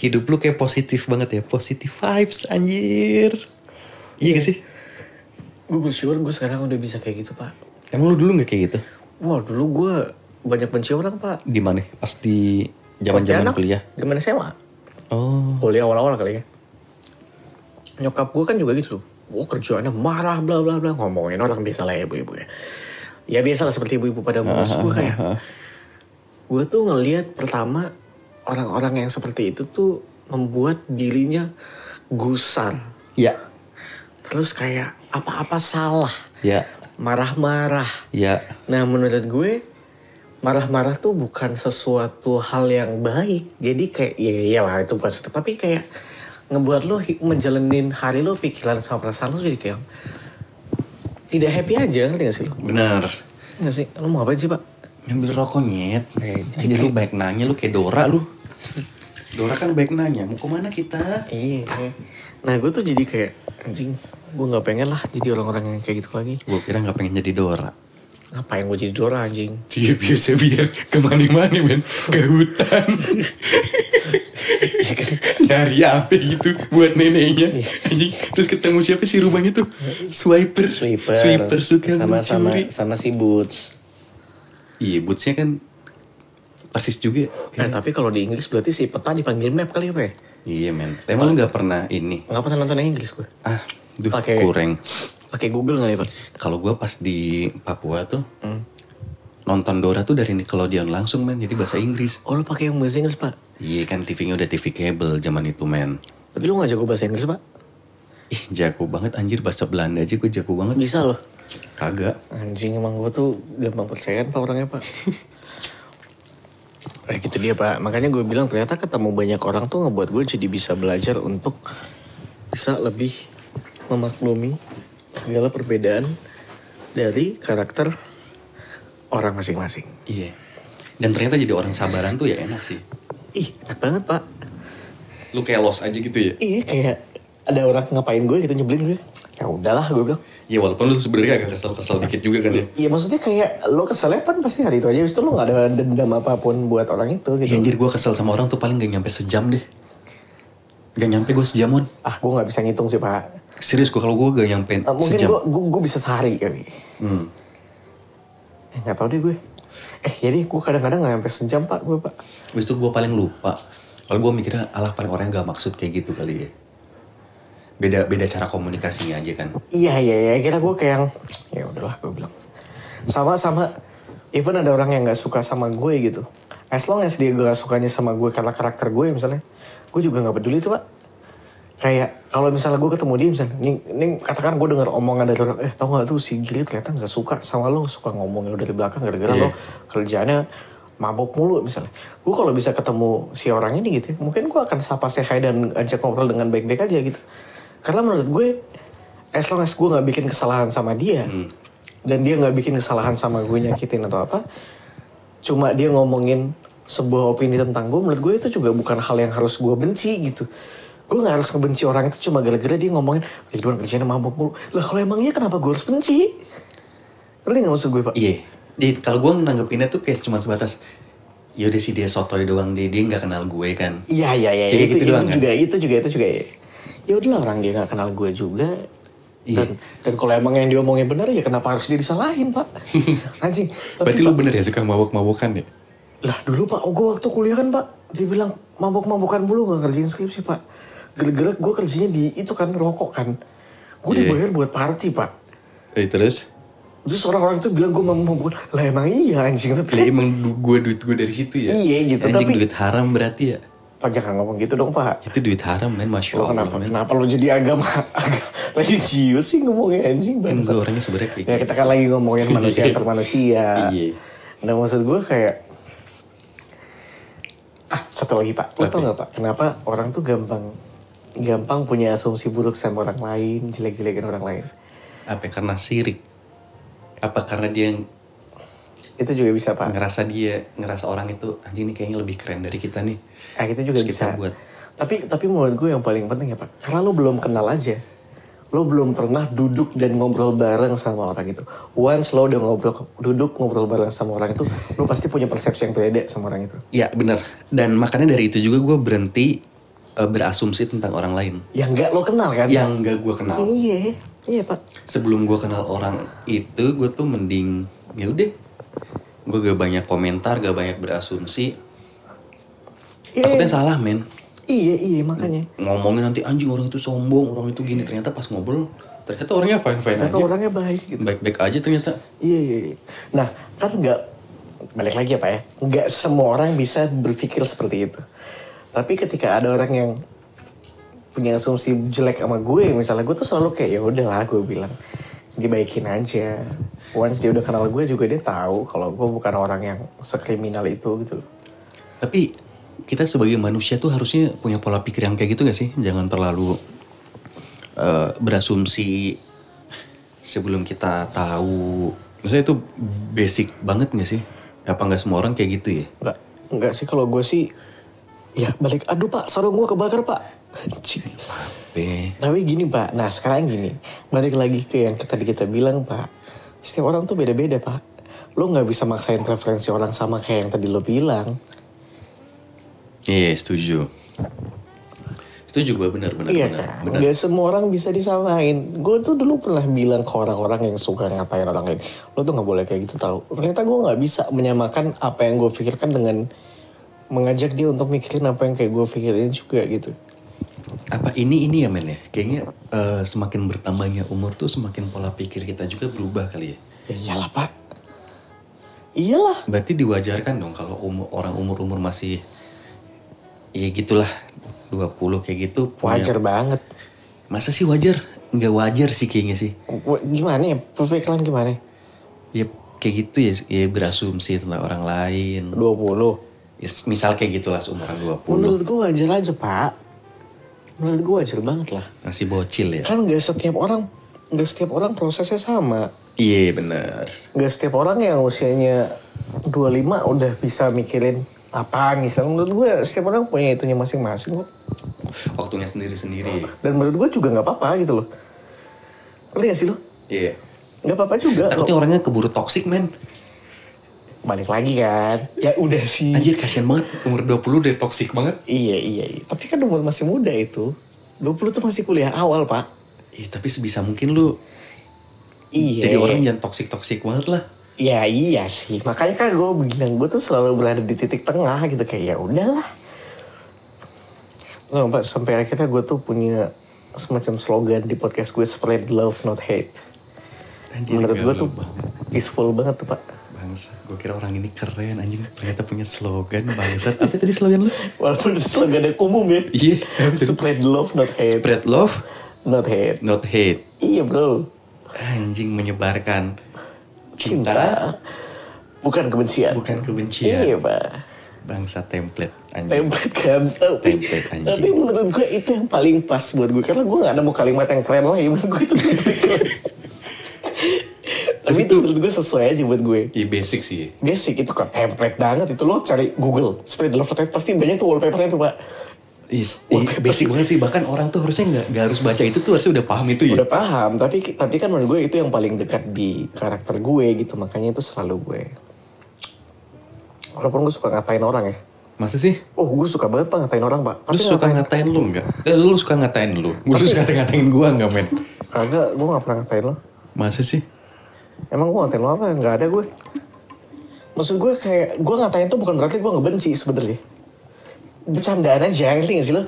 [SPEAKER 4] Hidup lu kayak positif banget ya. Positive vibes anjir. Iya gak sih?
[SPEAKER 3] gue bersyukur gue sekarang udah bisa kayak gitu pak
[SPEAKER 4] Emang lu dulu gak kayak gitu?
[SPEAKER 3] wah dulu gue banyak benci orang pak
[SPEAKER 4] Di mana? Pas di zaman-zaman
[SPEAKER 3] Pontianak,
[SPEAKER 4] kuliah.
[SPEAKER 3] zaman SMA
[SPEAKER 4] Oh.
[SPEAKER 3] kuliah awal-awal kali ya nyokap gue kan juga gitu Wah kerjaannya marah bla bla bla ngomongin orang biasa lah ya ibu-ibu ya. Ya biasa lah seperti ibu-ibu pada ngurus gue kayak. Gue tuh ngelihat pertama orang-orang yang seperti itu tuh membuat dirinya gusar.
[SPEAKER 4] Ya.
[SPEAKER 3] Terus kayak apa-apa salah.
[SPEAKER 4] Ya.
[SPEAKER 3] Marah-marah.
[SPEAKER 4] Ya.
[SPEAKER 3] Nah menurut gue marah-marah tuh bukan sesuatu hal yang baik. Jadi kayak ya iyalah itu bukan sesuatu tapi kayak ngebuat lo menjalanin hari lo pikiran sama perasaan lo jadi kayak tidak happy aja ngerti gak sih lo?
[SPEAKER 4] Bener.
[SPEAKER 3] Nggak sih? Lo mau apa sih pak?
[SPEAKER 4] Ngambil rokok nyet.
[SPEAKER 3] Eh,
[SPEAKER 4] Jadi lu baik nanya lu kayak Dora lu. Dora kan baik nanya, mau ke mana kita?
[SPEAKER 3] Iya. Nah gue tuh jadi kayak anjing gue nggak pengen lah jadi orang-orang yang kayak gitu lagi.
[SPEAKER 4] Gue kira gak pengen jadi Dora.
[SPEAKER 3] Ngapain gue jadi Dora anjing?
[SPEAKER 4] Dia biasa biar ke mana-mana men Ke hutan Nyari apa gitu Buat neneknya Anjing Terus ketemu siapa sih rumahnya tuh Swiper
[SPEAKER 3] Sweeper.
[SPEAKER 4] Sweeper suka
[SPEAKER 3] sama sama
[SPEAKER 4] mencuri
[SPEAKER 3] sama si Boots.
[SPEAKER 4] Iya bootsnya kan Persis juga
[SPEAKER 3] Nah tapi kalau di Inggris berarti si peta dipanggil map kali apa ya?
[SPEAKER 4] Iya men. Emang lu gak pernah ini?
[SPEAKER 3] Nggak pernah nonton yang Inggris gue.
[SPEAKER 4] Ah, duh
[SPEAKER 3] Pakai-
[SPEAKER 4] kurang.
[SPEAKER 3] Pakai Google nggak ya pak?
[SPEAKER 4] Kalau gue pas di Papua tuh nonton Dora tuh dari Nickelodeon langsung men, jadi bahasa Inggris.
[SPEAKER 3] Oh lu pakai yang bahasa Inggris pak?
[SPEAKER 4] Iya kan TV-nya udah TV kabel zaman itu men.
[SPEAKER 3] Tapi lu nggak jago bahasa Inggris pak?
[SPEAKER 4] Ih jago banget anjir bahasa Belanda aja gue jago banget.
[SPEAKER 3] Bisa loh.
[SPEAKER 4] Kagak.
[SPEAKER 3] Anjing emang gue tuh gampang percayaan pak orangnya pak. Eh gitu dia pak. Makanya gue bilang ternyata ketemu banyak orang tuh ngebuat gue jadi bisa belajar untuk bisa lebih memaklumi segala perbedaan dari karakter orang masing-masing.
[SPEAKER 4] Iya. Dan ternyata jadi orang sabaran tuh ya enak sih.
[SPEAKER 3] Ih enak banget pak.
[SPEAKER 4] Lu kayak los aja gitu ya.
[SPEAKER 3] Iya kayak ada orang ngapain gue gitu nyebelin gue. Ya udahlah gue bilang.
[SPEAKER 4] Ya walaupun lu sebenarnya agak kesel-kesel dikit juga kan ya.
[SPEAKER 3] Iya maksudnya kayak lo keselnya kan pasti hari itu aja. Habis itu lo gak ada dendam apa pun buat orang itu gitu.
[SPEAKER 4] Ya anjir gue kesel sama orang tuh paling gak nyampe sejam deh. Gak nyampe gue sejam mon.
[SPEAKER 3] Ah gue gak bisa ngitung sih pak.
[SPEAKER 4] Serius gue kalau gue gak nyampe
[SPEAKER 3] Ah, mungkin
[SPEAKER 4] sejam.
[SPEAKER 3] gue gue bisa sehari kali.
[SPEAKER 4] Hmm.
[SPEAKER 3] Eh nggak tahu deh gue. Eh jadi gue kadang-kadang nggak sampai sejam pak gue pak.
[SPEAKER 4] Habis itu gue paling lupa. Kalau gue mikirnya alah paling orang gak maksud kayak gitu kali ya. Beda beda cara komunikasinya aja kan.
[SPEAKER 3] Iya iya iya kira gue kayak yang ya udahlah gue bilang. Sama sama even ada orang yang nggak suka sama gue gitu. As long as dia gak sukanya sama gue karena karakter gue misalnya, gue juga nggak peduli tuh pak. Kayak kalau misalnya gue ketemu dia misalnya, nih, nih katakan gue denger omongan dari orang, eh tau gak tuh si Giri ternyata nggak suka sama lo, suka ngomongin lo dari belakang gara-gara
[SPEAKER 4] Iya.
[SPEAKER 3] lo kerjaannya mabok mulu misalnya. Gue kalau bisa ketemu si orang ini gitu, ya, mungkin gue akan sapa hi dan ajak ngobrol dengan baik-baik aja gitu. Karena menurut gue, as long as gue nggak bikin kesalahan sama dia, dan dia nggak bikin kesalahan sama gue nyakitin atau apa, cuma dia ngomongin sebuah opini tentang gue, menurut gue itu juga bukan hal yang harus gue benci gitu. Gue gak harus ngebenci orang itu cuma gara-gara dia ngomongin Ridwan kerjanya mabuk mulu. Lah kalau emang iya kenapa gue harus benci? Ngerti gak maksud gue pak?
[SPEAKER 4] Iya. Jadi kalau gue nanggepinnya tuh kayak cuma sebatas ya udah sih dia sotoy doang dia dia nggak kenal gue kan.
[SPEAKER 3] Iya iya iya
[SPEAKER 4] Ya,
[SPEAKER 3] itu,
[SPEAKER 4] gitu
[SPEAKER 3] itu
[SPEAKER 4] doang, kan?
[SPEAKER 3] juga itu juga itu juga ya. Ya udahlah orang dia nggak kenal gue juga.
[SPEAKER 4] Iya.
[SPEAKER 3] Dan, dan kalau emang yang diomongin benar ya kenapa harus dia disalahin pak? Anjing. Tapi,
[SPEAKER 4] Berarti lu
[SPEAKER 3] Pak,
[SPEAKER 4] bener ya suka mabok-mabokan ya?
[SPEAKER 3] Lah dulu pak, oh, gue waktu kuliah kan pak, dia bilang mabok-mabokan mulu gak kerjain skripsi pak. Gara-gara gue kerjanya di itu kan rokok kan. Gue
[SPEAKER 4] Iya.
[SPEAKER 3] dibayar buat party pak.
[SPEAKER 4] Eh terus?
[SPEAKER 3] Terus orang-orang itu bilang gue mabok Lah emang iya anjing tapi
[SPEAKER 4] Ya emang gue duit gue dari situ ya?
[SPEAKER 3] Iya, gitu,
[SPEAKER 4] Anjing
[SPEAKER 3] tapi-
[SPEAKER 4] duit haram berarti ya?
[SPEAKER 3] Pak jangan ngomong gitu dong pak.
[SPEAKER 4] Itu duit haram men, Masya
[SPEAKER 3] Lo
[SPEAKER 4] Allah
[SPEAKER 3] kenapa,
[SPEAKER 4] men.
[SPEAKER 3] kenapa lo jadi agama agak religius sih ngomongnya anjing
[SPEAKER 4] Kan
[SPEAKER 3] bangsa.
[SPEAKER 4] gue orangnya sebenarnya kayak
[SPEAKER 3] Ya kita kan lagi ngomongin manusia
[SPEAKER 4] Iya.
[SPEAKER 3] antar manusia.
[SPEAKER 4] Iya.
[SPEAKER 3] Nah maksud gue kayak ah satu lagi pak, lo tau
[SPEAKER 4] Oke.
[SPEAKER 3] gak pak kenapa orang tuh gampang gampang punya asumsi buruk sama orang lain, jelek-jelekin orang lain.
[SPEAKER 4] Apa karena sirik? Apa karena dia yang
[SPEAKER 3] Itu juga bisa pak.
[SPEAKER 4] ngerasa dia ngerasa orang itu anjing ini kayaknya lebih keren dari kita nih.
[SPEAKER 3] Ah itu juga
[SPEAKER 4] Terus
[SPEAKER 3] bisa.
[SPEAKER 4] buat.
[SPEAKER 3] Tapi tapi menurut gue yang paling penting ya pak, karena lo belum kenal aja. Lo belum pernah duduk dan ngobrol bareng sama orang itu. Once lo udah ngobrol, duduk ngobrol bareng sama orang itu, lo pasti punya persepsi yang beda sama orang itu.
[SPEAKER 4] Ya bener. Dan makanya dari itu juga gue berhenti eh, berasumsi tentang orang lain.
[SPEAKER 3] Yang nggak lo kenal kan?
[SPEAKER 4] Yang gak gue kenal.
[SPEAKER 3] Iya, iya pak.
[SPEAKER 4] Sebelum gue kenal orang itu, gue tuh mending ya udah. Gue gak banyak komentar, gak banyak berasumsi.
[SPEAKER 3] Iya.
[SPEAKER 4] Takutnya salah men.
[SPEAKER 3] Iya, iya makanya.
[SPEAKER 4] Ngomongin nanti anjing orang itu sombong, orang itu gini. Ternyata pas ngobrol, ternyata orangnya fine-fine
[SPEAKER 3] Ternyata
[SPEAKER 4] aja.
[SPEAKER 3] orangnya baik gitu.
[SPEAKER 4] Baik-baik aja ternyata.
[SPEAKER 3] Iya, iya, iya. Nah, kan nggak balik lagi ya pak ya. Nggak semua orang bisa berpikir seperti itu. Tapi ketika ada orang yang punya asumsi jelek sama gue, misalnya gue tuh selalu kayak ya udahlah gue bilang dibaikin aja. Once dia udah kenal gue juga dia tahu kalau gue bukan orang yang sekriminal itu gitu.
[SPEAKER 4] Tapi kita sebagai manusia tuh harusnya punya pola pikir yang kayak gitu gak sih? Jangan terlalu eh, berasumsi sebelum kita tahu. Maksudnya itu basic banget gak sih? Apa nggak semua orang kayak gitu ya?
[SPEAKER 3] Enggak, enggak sih kalau gue sih ya balik aduh pak sarung gue kebakar pak. Tapi gini pak, nah sekarang gini, balik lagi ke yang tadi kita bilang pak, setiap orang tuh beda-beda pak. Lo nggak bisa maksain preferensi orang sama kayak yang tadi lo bilang.
[SPEAKER 4] Iya setuju. Setuju gue benar-benar
[SPEAKER 3] iya
[SPEAKER 4] benar.
[SPEAKER 3] kan?
[SPEAKER 4] benar.
[SPEAKER 3] Gak semua orang bisa disamain. Gue tuh dulu pernah bilang ke orang-orang yang suka ngatain orang lain, lo tuh nggak boleh kayak gitu tahu. Ternyata gue nggak bisa menyamakan apa yang gue pikirkan dengan mengajak dia untuk mikirin apa yang kayak gue pikirin juga gitu.
[SPEAKER 4] apa ini ini ya men ya kayaknya eh, semakin bertambahnya umur tuh semakin pola pikir kita juga berubah kali ya
[SPEAKER 3] Ya iyalah pak. Iyalah.
[SPEAKER 4] berarti diwajarkan dong kalau umur orang umur umur masih ya gitulah 20 kayak gitu punya-
[SPEAKER 3] Wajar banget.
[SPEAKER 4] masa sih wajar nggak wajar sih kayaknya sih
[SPEAKER 3] Gimana ya? Pemikiran gimana?
[SPEAKER 4] ya kayak gitu ya ya berasumsi tentang orang lain
[SPEAKER 3] 20.
[SPEAKER 4] Ya, misal kayak gitulah seumuran 20
[SPEAKER 3] Menurut gue wajar aja pak. Menurut gue wajar banget lah.
[SPEAKER 4] masih bocil ya
[SPEAKER 3] Kan gak setiap orang, gak setiap orang prosesnya sama.
[SPEAKER 4] iya bener
[SPEAKER 3] Gak setiap orang yang usianya 25 udah bisa mikirin apa misalnya menurut gue setiap orang punya itunya masing-masing kok.
[SPEAKER 4] waktunya sendiri-sendiri
[SPEAKER 3] Dan menurut gue juga nggak apa-apa gitu loh. Ngerti gak sih lo?
[SPEAKER 4] iya
[SPEAKER 3] Nggak apa-apa juga. Lo-
[SPEAKER 4] orangnya keburu toxic men
[SPEAKER 3] Balik lagi kan. Ya udah sih.
[SPEAKER 4] anjir kasihan banget umur 20 udah toxic banget
[SPEAKER 3] Iya, iya, iya. Tapi kan umur masih muda itu. 20 tuh masih kuliah awal, Pak.
[SPEAKER 4] Ih, tapi sebisa mungkin lu
[SPEAKER 3] Iya.
[SPEAKER 4] jadi orang jangan toxic-toxic banget lah
[SPEAKER 3] Ya iya sih. Makanya kan gue bilang gue tuh selalu berada di titik tengah gitu kayak ya udahlah. Pak, sampai akhirnya gue tuh punya semacam slogan di podcast gue spread love not hate.
[SPEAKER 4] Anjir,
[SPEAKER 3] Menurut gue tuh
[SPEAKER 4] banget.
[SPEAKER 3] peaceful banget tuh pak.
[SPEAKER 4] Bangsa, gue kira orang ini keren anjing ternyata punya slogan bangsat. Apa tadi slogan lu?
[SPEAKER 3] Walaupun slogan yang umum ya.
[SPEAKER 4] Iya.
[SPEAKER 3] Spread love not hate.
[SPEAKER 4] Spread love,
[SPEAKER 3] Not hate.
[SPEAKER 4] not hate.
[SPEAKER 3] Iya bro.
[SPEAKER 4] Anjing menyebarkan
[SPEAKER 3] Cinta.
[SPEAKER 4] cinta,
[SPEAKER 3] Bukan kebencian.
[SPEAKER 4] bukan kebencian.
[SPEAKER 3] Iya pak.
[SPEAKER 4] Bangsa template anjing.
[SPEAKER 3] Template kan. Tapi,
[SPEAKER 4] Template, anjing.
[SPEAKER 3] tapi menurut gue itu yang paling pas buat gue. Karena gue gak nemu kalimat yang keren lah. Menurut gue itu. Tapi itu menurut gue sesuai aja buat gue.
[SPEAKER 4] Iya basic sih.
[SPEAKER 3] Basic itu kan template banget. Itu lo cari Google. Spread love. Pasti banyak tuh wallpapernya tuh pak.
[SPEAKER 4] Is, i- basic banget sih bahkan orang tuh harusnya nggak nggak harus baca itu tuh harusnya udah paham itu ya.
[SPEAKER 3] Udah paham. Tapi tapi kan menurut gue itu yang paling dekat di karakter gue gitu. Makanya itu selalu gue. Walaupun gue suka ngatain orang ya.
[SPEAKER 4] Masa sih?
[SPEAKER 3] Oh gue suka banget pak ngatain orang pak.
[SPEAKER 4] Lu suka ngatain lu nggak? Eh, lu suka ngatain lu? Lu suka ngatain gua nggak men?
[SPEAKER 3] Kagak, gue gak pernah ngatain lo.
[SPEAKER 4] Masa sih?
[SPEAKER 3] Emang gue ngatain lo apa? Gak ada gue. Maksud gue kayak, gue ngatain tuh bukan berarti gue ngebenci sebenarnya. Bercandaan aja, ngerti gak sih lo?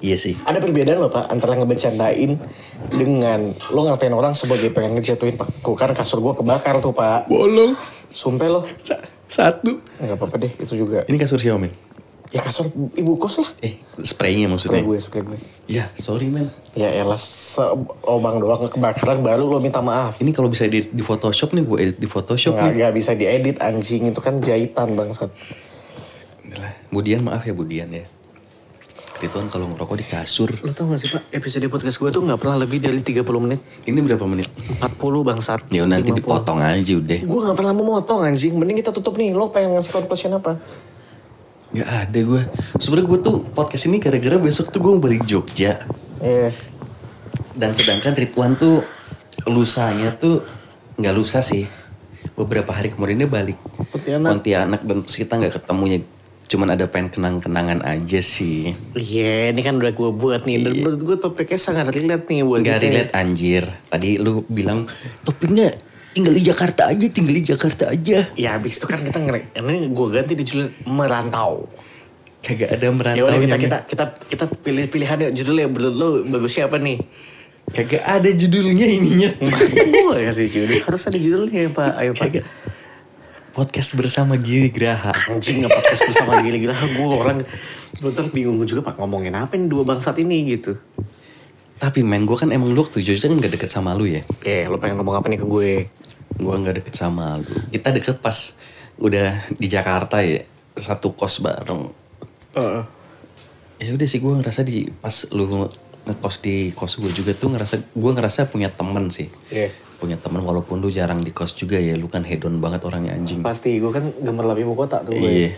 [SPEAKER 4] Iya sih.
[SPEAKER 3] Ada perbedaan loh pak, antara ngebercandain dengan lo ngatain orang sebagai pengen ngejatuhin pak. Tuh kan kasur gue kebakar tuh pak.
[SPEAKER 4] Bolong.
[SPEAKER 3] Sumpah lo.
[SPEAKER 4] Sa- satu.
[SPEAKER 3] Gak apa-apa deh, itu juga.
[SPEAKER 4] Ini kasur siapa men?
[SPEAKER 3] Ya kasur ibu kos lah.
[SPEAKER 4] Eh, spraynya
[SPEAKER 3] Spray
[SPEAKER 4] maksudnya.
[SPEAKER 3] gue, spray gue.
[SPEAKER 4] Ya, sorry men.
[SPEAKER 3] Ya elah, lobang doang kebakaran baru lo minta maaf.
[SPEAKER 4] Ini kalau bisa di, di Photoshop nih, gue edit di Photoshop
[SPEAKER 3] Nggak,
[SPEAKER 4] nih.
[SPEAKER 3] nggak bisa diedit anjing, itu kan jahitan bangsat.
[SPEAKER 4] Budian maaf ya Budian ya. Rituan kalau ngerokok di kasur.
[SPEAKER 3] Lo tau gak sih pak, episode podcast gue tuh gak pernah lebih dari 30 menit.
[SPEAKER 4] Ini berapa menit?
[SPEAKER 3] 40 bangsat.
[SPEAKER 4] Ya nanti
[SPEAKER 3] 50.
[SPEAKER 4] dipotong aja udah.
[SPEAKER 3] Gue gak pernah memotong anjing, mending kita tutup nih. Lo pengen ngasih conclusion apa?
[SPEAKER 4] Gak ada gue. Sebenernya gue tuh podcast ini gara-gara besok tuh gue mau balik Jogja.
[SPEAKER 3] Iya.
[SPEAKER 4] Dan sedangkan Ridwan tuh lusanya tuh nggak lusa sih. Beberapa hari kemudian dia balik
[SPEAKER 3] Pontianak.
[SPEAKER 4] Pontianak dan kita nggak ketemunya. Cuman ada pengen kenang-kenangan aja sih.
[SPEAKER 3] Iya, ini kan udah gue buat nih. Dan menurut gue topiknya sangat relate nih buat
[SPEAKER 4] Nggak
[SPEAKER 3] kita.
[SPEAKER 4] relate anjir. Tadi lu bilang topiknya tinggal di Jakarta aja, tinggal di Jakarta aja.
[SPEAKER 3] Ya abis itu kan kita nge ini gue ganti di judul merantau.
[SPEAKER 4] Kagak ada
[SPEAKER 3] Ya
[SPEAKER 4] merantau
[SPEAKER 3] udah kita kita kita kita pilih pilihannya judulnya menurut lo bagusnya apa nih?
[SPEAKER 4] Kagak ada judulnya ininya.
[SPEAKER 3] Masa gue gak kasih judul? Harus ada judulnya pak. Ayo pak.
[SPEAKER 4] Kagak. Podcast bersama Giri Graha.
[SPEAKER 3] Anjing podcast bersama gila-gila gue orang bentar bingung juga pak ngomongin apa nih dua bangsat ini gitu.
[SPEAKER 4] Tapi men, gue kan emang lu waktu Jogja kan gak deket sama lu ya.
[SPEAKER 3] Eh lo pengen ngomong apa nih ke gue?
[SPEAKER 4] Gue gak deket sama lu. Kita deket pas udah di Jakarta ya. Satu kos bareng. Ya udah sih gue ngerasa di pas lu ngekos di kos gue juga tuh ngerasa gue ngerasa punya temen sih.
[SPEAKER 3] Iya.
[SPEAKER 4] Punya temen walaupun lu jarang di kos juga ya. Lu kan hedon banget orangnya anjing.
[SPEAKER 3] Pasti gue kan gemerlap ibu kota tuh gue.
[SPEAKER 4] Iya.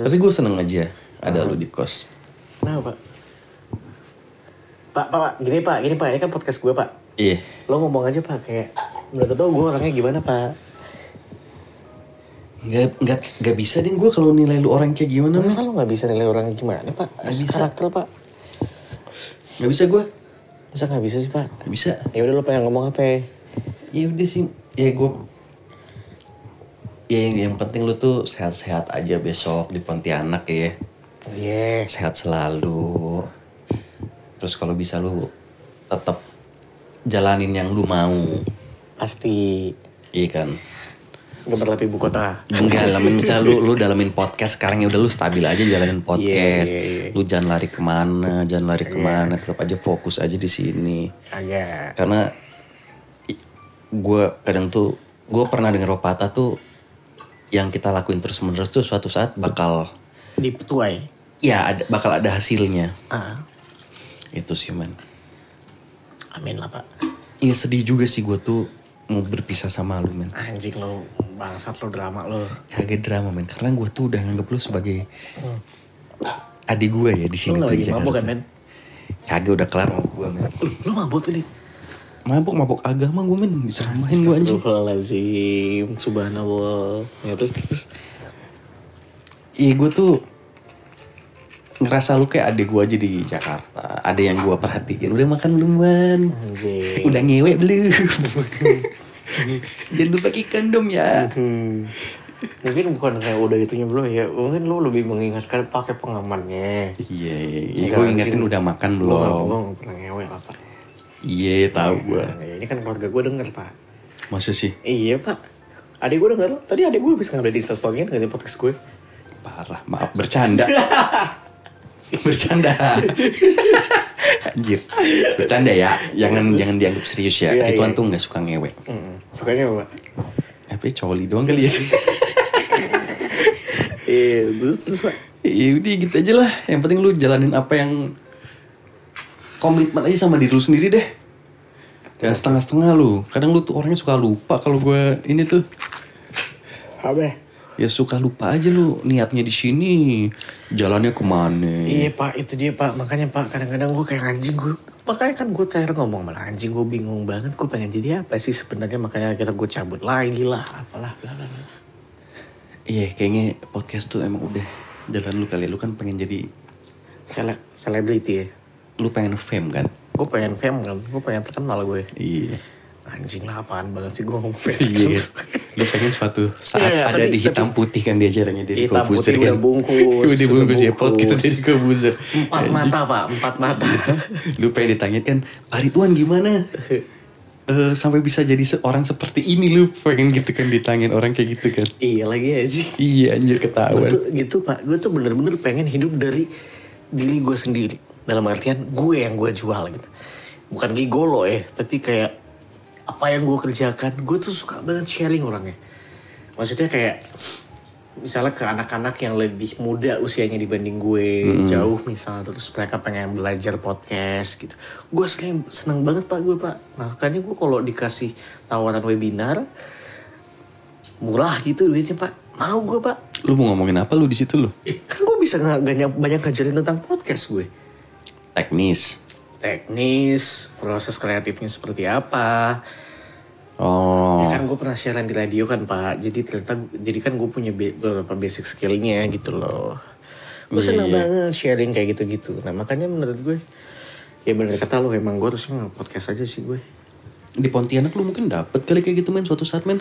[SPEAKER 4] Tapi gue seneng aja ada lu di kos.
[SPEAKER 3] Kenapa pak? Pak, pak, pak, gini pak, gini pak, ini kan podcast gue pak.
[SPEAKER 4] Iya.
[SPEAKER 3] Lo ngomong aja pak, kayak menurut lo gue orangnya gimana pak?
[SPEAKER 4] Nggak, nggak, nggak bisa deh gue kalau nilai lu orang kayak gimana.
[SPEAKER 3] Masa lo gak bisa nilai orangnya gimana pak?
[SPEAKER 4] Nggak bisa.
[SPEAKER 3] Karakter pak.
[SPEAKER 4] Gak bisa gue.
[SPEAKER 3] Masa gak bisa sih pak?
[SPEAKER 4] Gak bisa.
[SPEAKER 3] Ya udah lo pengen ngomong apa ya?
[SPEAKER 4] Ya udah sih. Ya gue. Ya yang, yang penting lu tuh sehat-sehat aja besok di Pontianak ya.
[SPEAKER 3] Iya.
[SPEAKER 4] Sehat selalu. terus kalau bisa lu tetap jalanin yang lu mau
[SPEAKER 3] Pasti.
[SPEAKER 4] iya kan
[SPEAKER 3] Gemer ibu kota.
[SPEAKER 4] enggak lah misalnya lu lu dalamin podcast sekarang ya udah lu stabil aja jalanin podcast
[SPEAKER 3] Iya, iya, iya.
[SPEAKER 4] lu jangan lari ke mana jangan lari ke mana tetap aja fokus aja di sini
[SPEAKER 3] Kagak.
[SPEAKER 4] karena gue kadang tuh gue pernah denger pepatah tuh yang kita lakuin terus menerus tuh suatu saat bakal
[SPEAKER 3] Dipetuai.
[SPEAKER 4] ya ada, bakal ada hasilnya
[SPEAKER 3] Ah.
[SPEAKER 4] itu sih man
[SPEAKER 3] Amin lah pak.
[SPEAKER 4] Iya sedih juga sih gue tuh mau berpisah sama lu men
[SPEAKER 3] Anjing lo bangsat lo drama lo.
[SPEAKER 4] kagak drama men karena gue tuh udah nganggep lu sebagai adik gue ya di sini tuh
[SPEAKER 3] lagi
[SPEAKER 4] Jakarta.
[SPEAKER 3] kan men?
[SPEAKER 4] kagak udah kelar sama gue men
[SPEAKER 3] Lo, lo mabuk tadi?
[SPEAKER 4] mabuk mabuk agama gue men diceramahin gue anjing
[SPEAKER 3] Astagfirullahaladzim. Subhanallah. Ya terus terus. terus.
[SPEAKER 4] Iya gue tuh ngerasa lu kayak adik gue aja di Jakarta. Ada yang gue perhatiin. Udah makan belum Wan?
[SPEAKER 3] Anjing.
[SPEAKER 4] Udah ngewe belum? Jangan lupa pakai kondom ya.
[SPEAKER 3] Hmm. Mungkin bukan kayak udah itunya belum ya. Mungkin lo lebih mengingatkan pakai pengamannya.
[SPEAKER 4] Iya, iya. iya.
[SPEAKER 3] Enggak,
[SPEAKER 4] Gue ingetin udah makan belum.
[SPEAKER 3] gue gak pernah ngewe lah pak.
[SPEAKER 4] Iya, tahu gue.
[SPEAKER 3] Nah, ini kan keluarga gue denger pak.
[SPEAKER 4] Masa sih?
[SPEAKER 3] Iya pak. Adik gue denger. Tadi adik gue habis ngambil di instastory kan ganti podcast gue.
[SPEAKER 4] Parah, maaf bercanda. bercanda. Anjir. Bercanda ya. Jangan jangan dianggap serius ya.
[SPEAKER 3] Iya,
[SPEAKER 4] Rituan
[SPEAKER 3] iya.
[SPEAKER 4] tuh nggak suka ngewe.
[SPEAKER 3] Hmm. Sukanya apa pak?
[SPEAKER 4] Apa coli doang kali ya?
[SPEAKER 3] Iya terus, terus pak.
[SPEAKER 4] Ya udah gitu aja lah. Yang penting lu jalanin apa yang komitmen aja sama diri lu sendiri deh. Jangan setengah-setengah lu. Kadang lu tuh orangnya suka lupa kalau gue ini tuh.
[SPEAKER 3] Apa?
[SPEAKER 4] Ya suka lupa aja lu niatnya di sini, jalannya ke mana.
[SPEAKER 3] Iya pak, itu dia pak. Makanya pak, kadang-kadang gue kayak anjing gue. Makanya kan gue terakhir ngomong malah anjing gue bingung banget. Gue pengen jadi apa sih sebenarnya makanya kita gue cabut lagi lah, apalah, bla bla bla.
[SPEAKER 4] Iya, kayaknya podcast tuh emang udah jalan lu kali. Lu kan pengen jadi,
[SPEAKER 3] Sele selebriti ya.
[SPEAKER 4] lu pengen fame kan?
[SPEAKER 3] Gue pengen fame kan, gue pengen terkenal gue.
[SPEAKER 4] Iya.
[SPEAKER 3] Anjing lah apaan banget sih gue ngomong.
[SPEAKER 4] Iya. lu pengen suatu saat
[SPEAKER 3] Iya,
[SPEAKER 4] ada
[SPEAKER 3] tapi-
[SPEAKER 4] di hitam putih kan di acaranya dari
[SPEAKER 3] Hitam putih
[SPEAKER 4] kan.
[SPEAKER 3] udah bungkus,
[SPEAKER 4] udah bungkus ya
[SPEAKER 3] udah
[SPEAKER 4] podcast
[SPEAKER 3] bungkus.
[SPEAKER 4] dari Kobuzer.
[SPEAKER 3] Empat mata pak, empat mata.
[SPEAKER 4] lu pengen ditanya kan Pak Ridwan gimana Eh, sampai bisa jadi seorang seperti ini lu pengen gitu kan ditanyain orang kayak gitu kan
[SPEAKER 3] iya lagi aja.
[SPEAKER 4] iya anjir ketahuan
[SPEAKER 3] tuh gitu pak, gue tuh bener-bener pengen hidup dari diri gue sendiri. Dalam artian gue yang gue jual gitu. Bukan gigolo ya, tapi kayak apa yang gue kerjakan, gue tuh suka banget sharing orangnya. Maksudnya kayak misalnya ke anak-anak yang lebih muda usianya dibanding gue jauh misalnya terus mereka pengen belajar podcast gitu. Gue sering seneng banget pak gue pak. Makanya gue kalau dikasih tawaran webinar murah gitu duitnya pak. Mau gue pak.
[SPEAKER 4] Lu mau ngomongin apa lu di situ lu?
[SPEAKER 3] Eh, kan gue bisa nggak banyak banyak ngajarin tentang podcast gue.
[SPEAKER 4] Teknis
[SPEAKER 3] teknis proses kreatifnya seperti apa.
[SPEAKER 4] Oh.
[SPEAKER 3] Ya kan gue pernah siaran di radio kan pak. Jadi ternyata jadi kan gue punya be- beberapa basic skillnya gitu loh. Gue
[SPEAKER 4] Iya,
[SPEAKER 3] senang
[SPEAKER 4] iya.
[SPEAKER 3] banget sharing kayak gitu-gitu. Nah makanya menurut gue ya bener kata lo emang gue harusnya podcast aja sih gue
[SPEAKER 4] di Pontianak lu mungkin dapet kali kayak gitu men suatu saat men?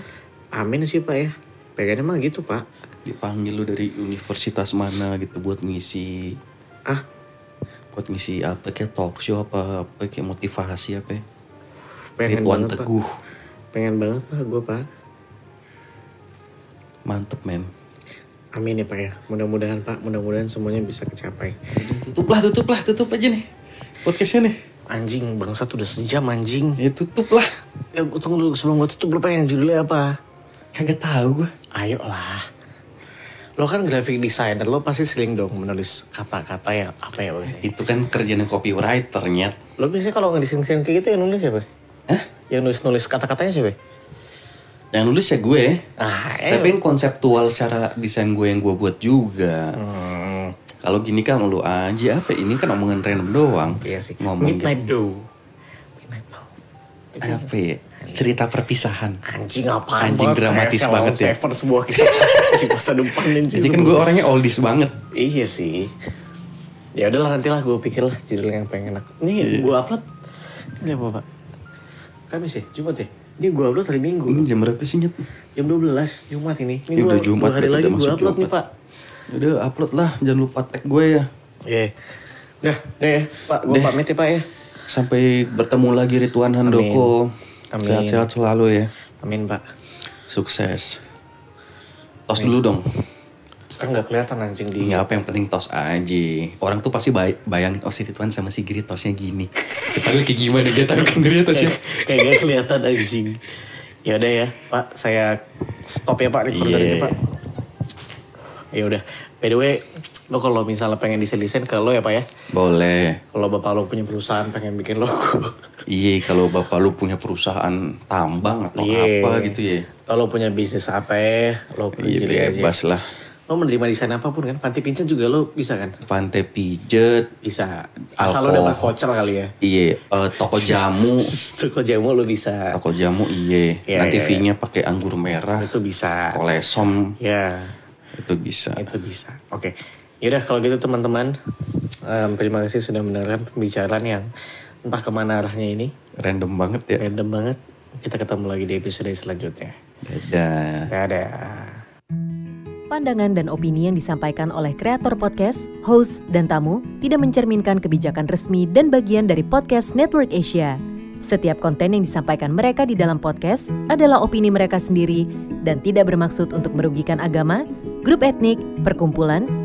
[SPEAKER 3] Amin sih pak ya. Pengennya mah gitu pak.
[SPEAKER 4] Dipanggil lu dari universitas mana gitu buat ngisi.
[SPEAKER 3] Ah
[SPEAKER 4] buat ngisi apa kayak talk show apa apa kayak motivasi apa ya.
[SPEAKER 3] pengen banget
[SPEAKER 4] Teguh.
[SPEAKER 3] Pak pengen banget pak gue pak.
[SPEAKER 4] Mantep men.
[SPEAKER 3] Amin ya pak ya. Mudah-mudahan pak mudah-mudahan semuanya bisa kecapai.
[SPEAKER 4] Tutup lah tutup aja nih podcastnya nih.
[SPEAKER 3] Anjing bangsat udah sejam anjing.
[SPEAKER 4] Ya tutup lah
[SPEAKER 3] ya gue tunggu dulu sebelum gue tutup lo pengen judulnya apa?
[SPEAKER 4] Kagak tahu gue
[SPEAKER 3] ayo lah lo kan graphic designer lo pasti sering dong menulis kata-kata yang apa ya bagusnya
[SPEAKER 4] itu kan kerjaan copywriter nyet.
[SPEAKER 3] Lo biasanya kalau ngedesain kayak gitu yang nulis siapa
[SPEAKER 4] Hah?
[SPEAKER 3] yang nulis nulis kata-katanya siapa?
[SPEAKER 4] Yang nulis ya gue.
[SPEAKER 3] Ah eh.
[SPEAKER 4] Tapi kan konseptual secara desain gue yang gue buat juga.
[SPEAKER 3] Hmm,
[SPEAKER 4] kalau gini kan lu aja apa? Ini kan omongan random doang.
[SPEAKER 3] Iya sih.
[SPEAKER 4] Ngomong
[SPEAKER 3] midnight dough. Midnight dough.
[SPEAKER 4] Gitu. apa ya cerita perpisahan
[SPEAKER 3] anjing apaan
[SPEAKER 4] Anjing
[SPEAKER 3] banget,
[SPEAKER 4] dramatis
[SPEAKER 3] kayak
[SPEAKER 4] banget ya.
[SPEAKER 3] Seven sebuah kisah di masa depan anjing
[SPEAKER 4] jadi kan gue orangnya oldies banget
[SPEAKER 3] Iya sih. Ya udahlah nanti lah gue pikir lah judul yang pengen enak.
[SPEAKER 4] Iya.
[SPEAKER 3] Nih gue upload. Ini apa pak? Kamis ya? Jumat ya? Ini gue upload hari Minggu.
[SPEAKER 4] ini jam berapa sih nyet
[SPEAKER 3] Jam 12 Jumat ini. Ini
[SPEAKER 4] Ya udah Jumat,
[SPEAKER 3] dua hari
[SPEAKER 4] berarti
[SPEAKER 3] lagi
[SPEAKER 4] udah
[SPEAKER 3] gue upload nih
[SPEAKER 4] Jumat.
[SPEAKER 3] pak.
[SPEAKER 4] udah upload lah jangan lupa tag gue ya
[SPEAKER 3] Iya. Dah, deh ya. Pak, gue pamit ya Pak ya.
[SPEAKER 4] Sampai bertemu lagi Rituan Handoko.
[SPEAKER 3] Amin.
[SPEAKER 4] Sehat-sehat selalu ya.
[SPEAKER 3] Amin Pak.
[SPEAKER 4] Sukses. Tos dulu dong.
[SPEAKER 3] Kan gak kelihatan anjing di...
[SPEAKER 4] Nggak apa yang penting tos aja. Orang tuh pasti bay bayangin oh si Rituan sama si Giri tosnya gini. Kita kayak gimana dia tahu sendiri tosnya.
[SPEAKER 3] Kayak gak kelihatan anjing. Ya udah ya, Pak. Saya stop ya Pak recordernya
[SPEAKER 4] Iya.
[SPEAKER 3] Pak. Ya udah. By the way, lo kalau misalnya pengen desain-desain ke lo ya Pak ya.
[SPEAKER 4] Boleh.
[SPEAKER 3] Kalau bapak lo punya perusahaan pengen bikin logo.
[SPEAKER 4] Iya kalau bapak lu punya perusahaan tambang atau
[SPEAKER 3] Iya.
[SPEAKER 4] apa gitu ya.
[SPEAKER 3] Kalau lo punya bisnis apa ya, lo
[SPEAKER 4] Iya
[SPEAKER 3] pilih aja.
[SPEAKER 4] bebas lah.
[SPEAKER 3] Lo menerima desain apa pun kan. Panti pincet juga lo bisa kan?
[SPEAKER 4] Pantai pijet.
[SPEAKER 3] Bisa. Asal lo
[SPEAKER 4] Alkohol.
[SPEAKER 3] dapat voucher kali ya.
[SPEAKER 4] Iya. eh, toko jamu.
[SPEAKER 3] Toko jamu lo bisa.
[SPEAKER 4] toko jamu iya.
[SPEAKER 3] Iya,
[SPEAKER 4] Nanti
[SPEAKER 3] iya,
[SPEAKER 4] fee-nya pakai anggur merah.
[SPEAKER 3] Itu bisa.
[SPEAKER 4] Kolesom
[SPEAKER 3] Ya.
[SPEAKER 4] itu bisa.
[SPEAKER 3] itu bisa oke yaudah kalau gitu teman-teman em, terima kasih sudah mendengarkan pembicaraan yang entah ke mana arahnya ini
[SPEAKER 4] Random banget ya.
[SPEAKER 3] random banget kita ketemu lagi di episode selanjutnya
[SPEAKER 4] Dadah.
[SPEAKER 3] dadah
[SPEAKER 1] Pandangan dan opini yang disampaikan oleh kreator podcast, host, dan tamu tidak mencerminkan kebijakan resmi dan bagian dari podcast Network Asia. Setiap konten yang disampaikan mereka di dalam podcast adalah opini mereka sendiri dan tidak bermaksud untuk merugikan agama, grup etnik, perkumpulan,